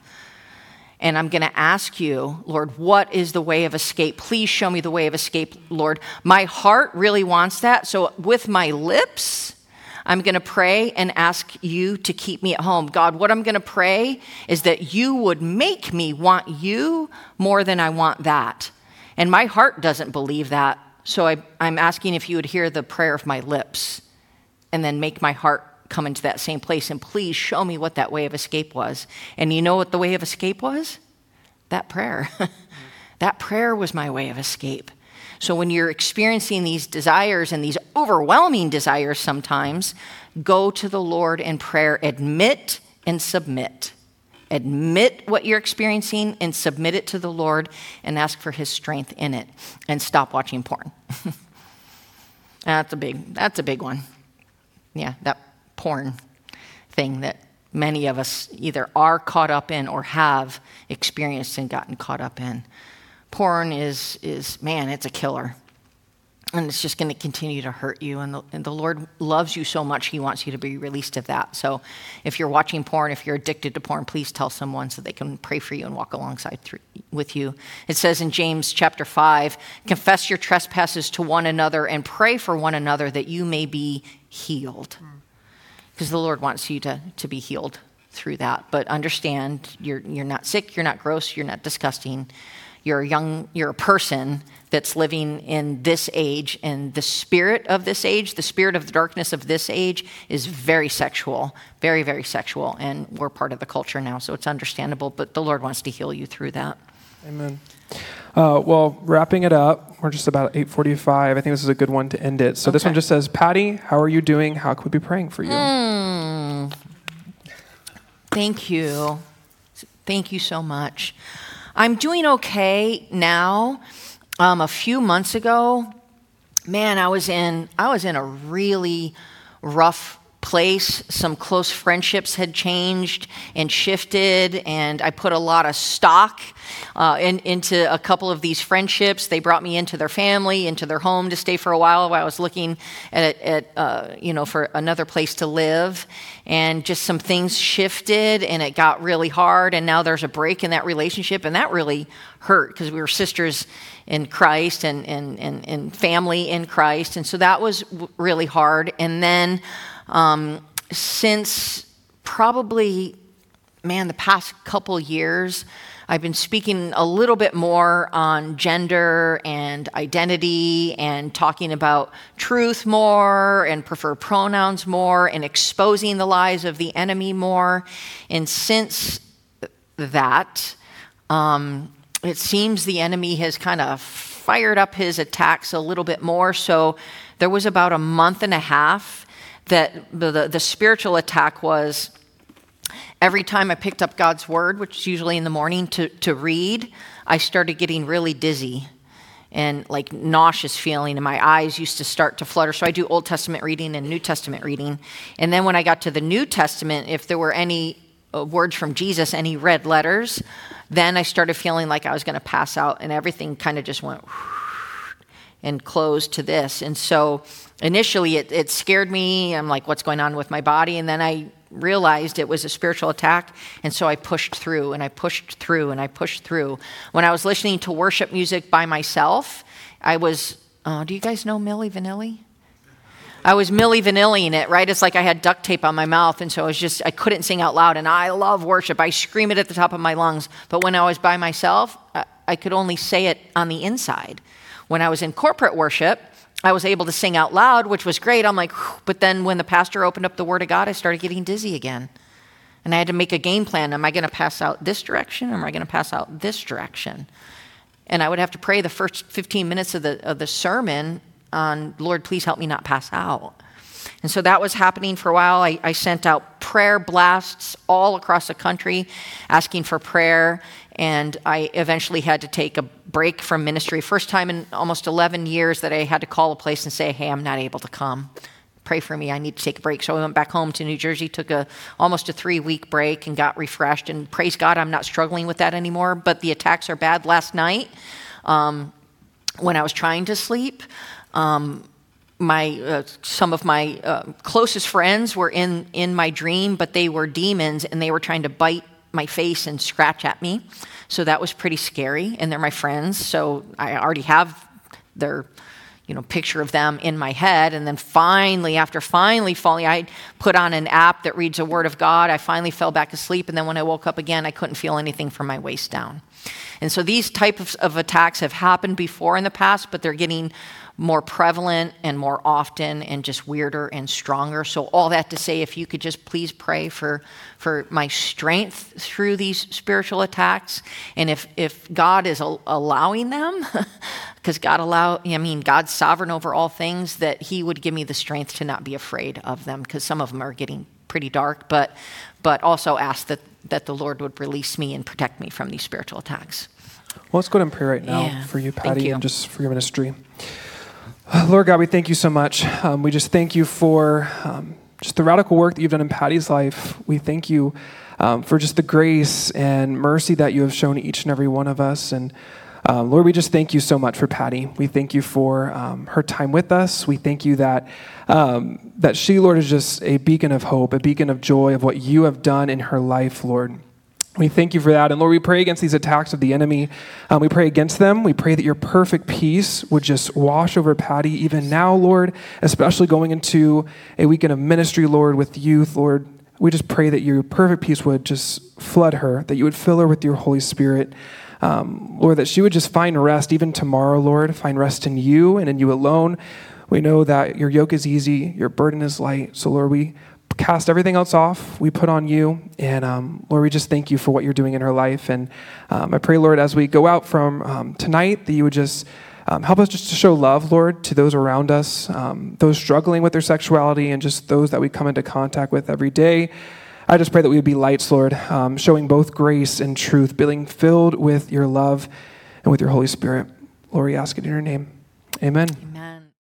And I'm going to ask you, Lord, what is the way of escape? Please show me the way of escape, Lord. My heart really wants that. So, with my lips, I'm going to pray and ask you to keep me at home. God, what I'm going to pray is that you would make me want you more than I want that. And my heart doesn't believe that. So I, am asking if you would hear the prayer of my lips and then make my heart come into that same place and please show me what that way of escape was. And you know what the way of escape was? That prayer. [laughs] that prayer was my way of escape. So when you're experiencing these desires and these overwhelming desires sometimes, go to the Lord in prayer, admit and submit. Admit what you're experiencing and submit it to the Lord and ask for his strength in it and stop watching porn. [laughs] that's a big that's a big one. Yeah, that porn thing that many of us either are caught up in or have experienced and gotten caught up in. Porn is, is man, it's a killer. and it's just going to continue to hurt you. And the, and the, Lord loves you so much, He wants you to be released of that. So if you're watching porn, if you're addicted to porn, please tell someone so they can pray for you and walk alongside through, with you. It says in James chapter 5 confess your trespasses to one another and pray for one another that you may be healed. Hmm. Because the Lord wants you to, to be healed through that. But understand you're, you're not sick, you're not gross, you're not disgusting. You're a young, you're a person that's living in this age, and the spirit of this age, the spirit of the darkness of this age, is very sexual, very, very sexual, and we're part of the culture now, so it's understandable. But the Lord wants to heal you through that. Amen. Uh, well, wrapping it up, we're just about 8:45. I think this is a good one to end it. So okay. this one just says, "Patti, how are you doing? How can we be praying for you?" Mm. Thank you. Thank you so much. I'm doing okay now um, a few months ago, man, I was in I was in a really rough place. Some close friendships had changed and shifted, and I put a lot of stock uh, in, into a couple of these friendships. They brought me into their family, into their home to stay for a while while I was looking at, at uh, you know, for another place to live. And just some things shifted, and it got really hard. And now there's a break in that relationship, and that really hurt because we were sisters in Christ and, and, and, and family in Christ. And so that was really hard. And then um, since probably, man, the past couple years, I've been speaking a little bit more on gender and identity and talking about truth more and prefer pronouns more and exposing the lies of the enemy more. And since that, um, it seems the enemy has kind of fired up his attacks a little bit more. So there was about a month and a half that the, the, spiritual attack was every time I picked up God's word, which is usually in the morning to, to read, I started getting really dizzy and like nauseous feeling and my eyes used to start to flutter. So i do old testament reading and new testament reading. And then when i got to the new testament if there were any uh, words from jesus any red letters then i started feeling like i was going to pass out and everything kind of just went and closed to this and so initially it, it scared me i'm like what's going on with my body and then i realized it was a spiritual attack, and so I pushed through and I pushed through and I pushed through. When I was listening to worship music by myself, I was, oh, do you guys know Milli Vanilli? I was Milli Vanilliing it, right? It's like I had duct tape on my mouth, and so I was just, I couldn't sing out loud. And I love worship. I scream it at the top of my lungs. But when I was by myself, I, I could only say it on the inside. When I was in corporate worship, I was able to sing out loud, which was great. I'm like, but then when the pastor opened up the Word of God, I started getting dizzy again. And I had to make a game plan. Am I going to pass out this direction or am I going to pass out this direction? And I would have to pray the first 15 minutes of the, of the sermon on, Lord, please help me not pass out. And so that was happening for a while. I, I, sent out prayer blasts all across the country asking for prayer. And I eventually had to take a break from ministry. First time in almost 11 years that I had to call a place and say, hey, I'm not able to come. Pray for me. I need to take a break. So I went back home to New Jersey, took a almost a three week break, and got refreshed. And praise God, I'm not struggling with that anymore. But the attacks are bad. Last night, um, when I was trying to sleep, um, my uh, some of my uh, closest friends were in in my dream, but they were demons, and they were trying to bite my face and scratch at me. So that was pretty scary. And they're my friends, so I already have their you know picture of them in my head and then finally after finally falling i put on an app that reads a word of god i finally fell back asleep and then when i woke up again i couldn't feel anything from my waist down and so these types of attacks have happened before in the past but they're getting more prevalent and more often and just weirder and stronger. So, all that to say, if you could just please pray for, for my strength through these spiritual attacks. And if, if God is allowing them, [laughs] because God allow, I mean, God's sovereign over all things, that He would give me the strength to not be afraid of them, because some of them are getting pretty dark, but, but also ask that, that the Lord would release me and protect me from these spiritual attacks. Well, let's go ahead and pray right now yeah. for you, Patti, you. and just for your ministry. Lord God, we thank you so much. Um, we just thank you for um, just the radical work that you've done in Patti's life. We thank you um, for just the grace and mercy that you have shown each and every one of us. And Um, Lord, we just thank you so much for Patti. We thank you for um, her time with us. We thank you that, um, that she, Lord, is just a beacon of hope, a beacon of joy of what you have done in her life, Lord. We thank you for that. And Lord, we pray against these attacks of the enemy. Um, we pray against them. We pray that your perfect peace would just wash over Patti even now, Lord, especially going into a weekend of ministry, Lord, with youth, Lord. We just pray that your perfect peace would just flood her, that you would fill her with your Holy Spirit. Um, Lord, that she would just find rest even tomorrow, Lord, find rest in you and in you alone. We know that your yoke is easy, your burden is light. So, Lord, we cast everything else off. We put on you. And um, Lord, we just thank you for what you're doing in her life. And um, I pray, Lord, as we go out from um, tonight, that you would just um, help us just to show love, Lord, to those around us, um, those struggling with their sexuality, and just those that we come into contact with every day. I just pray that we would be lights, Lord, um, showing both grace and truth, being filled with your love and with your Holy Spirit. Lord, we ask it in your name. Amen. Amen.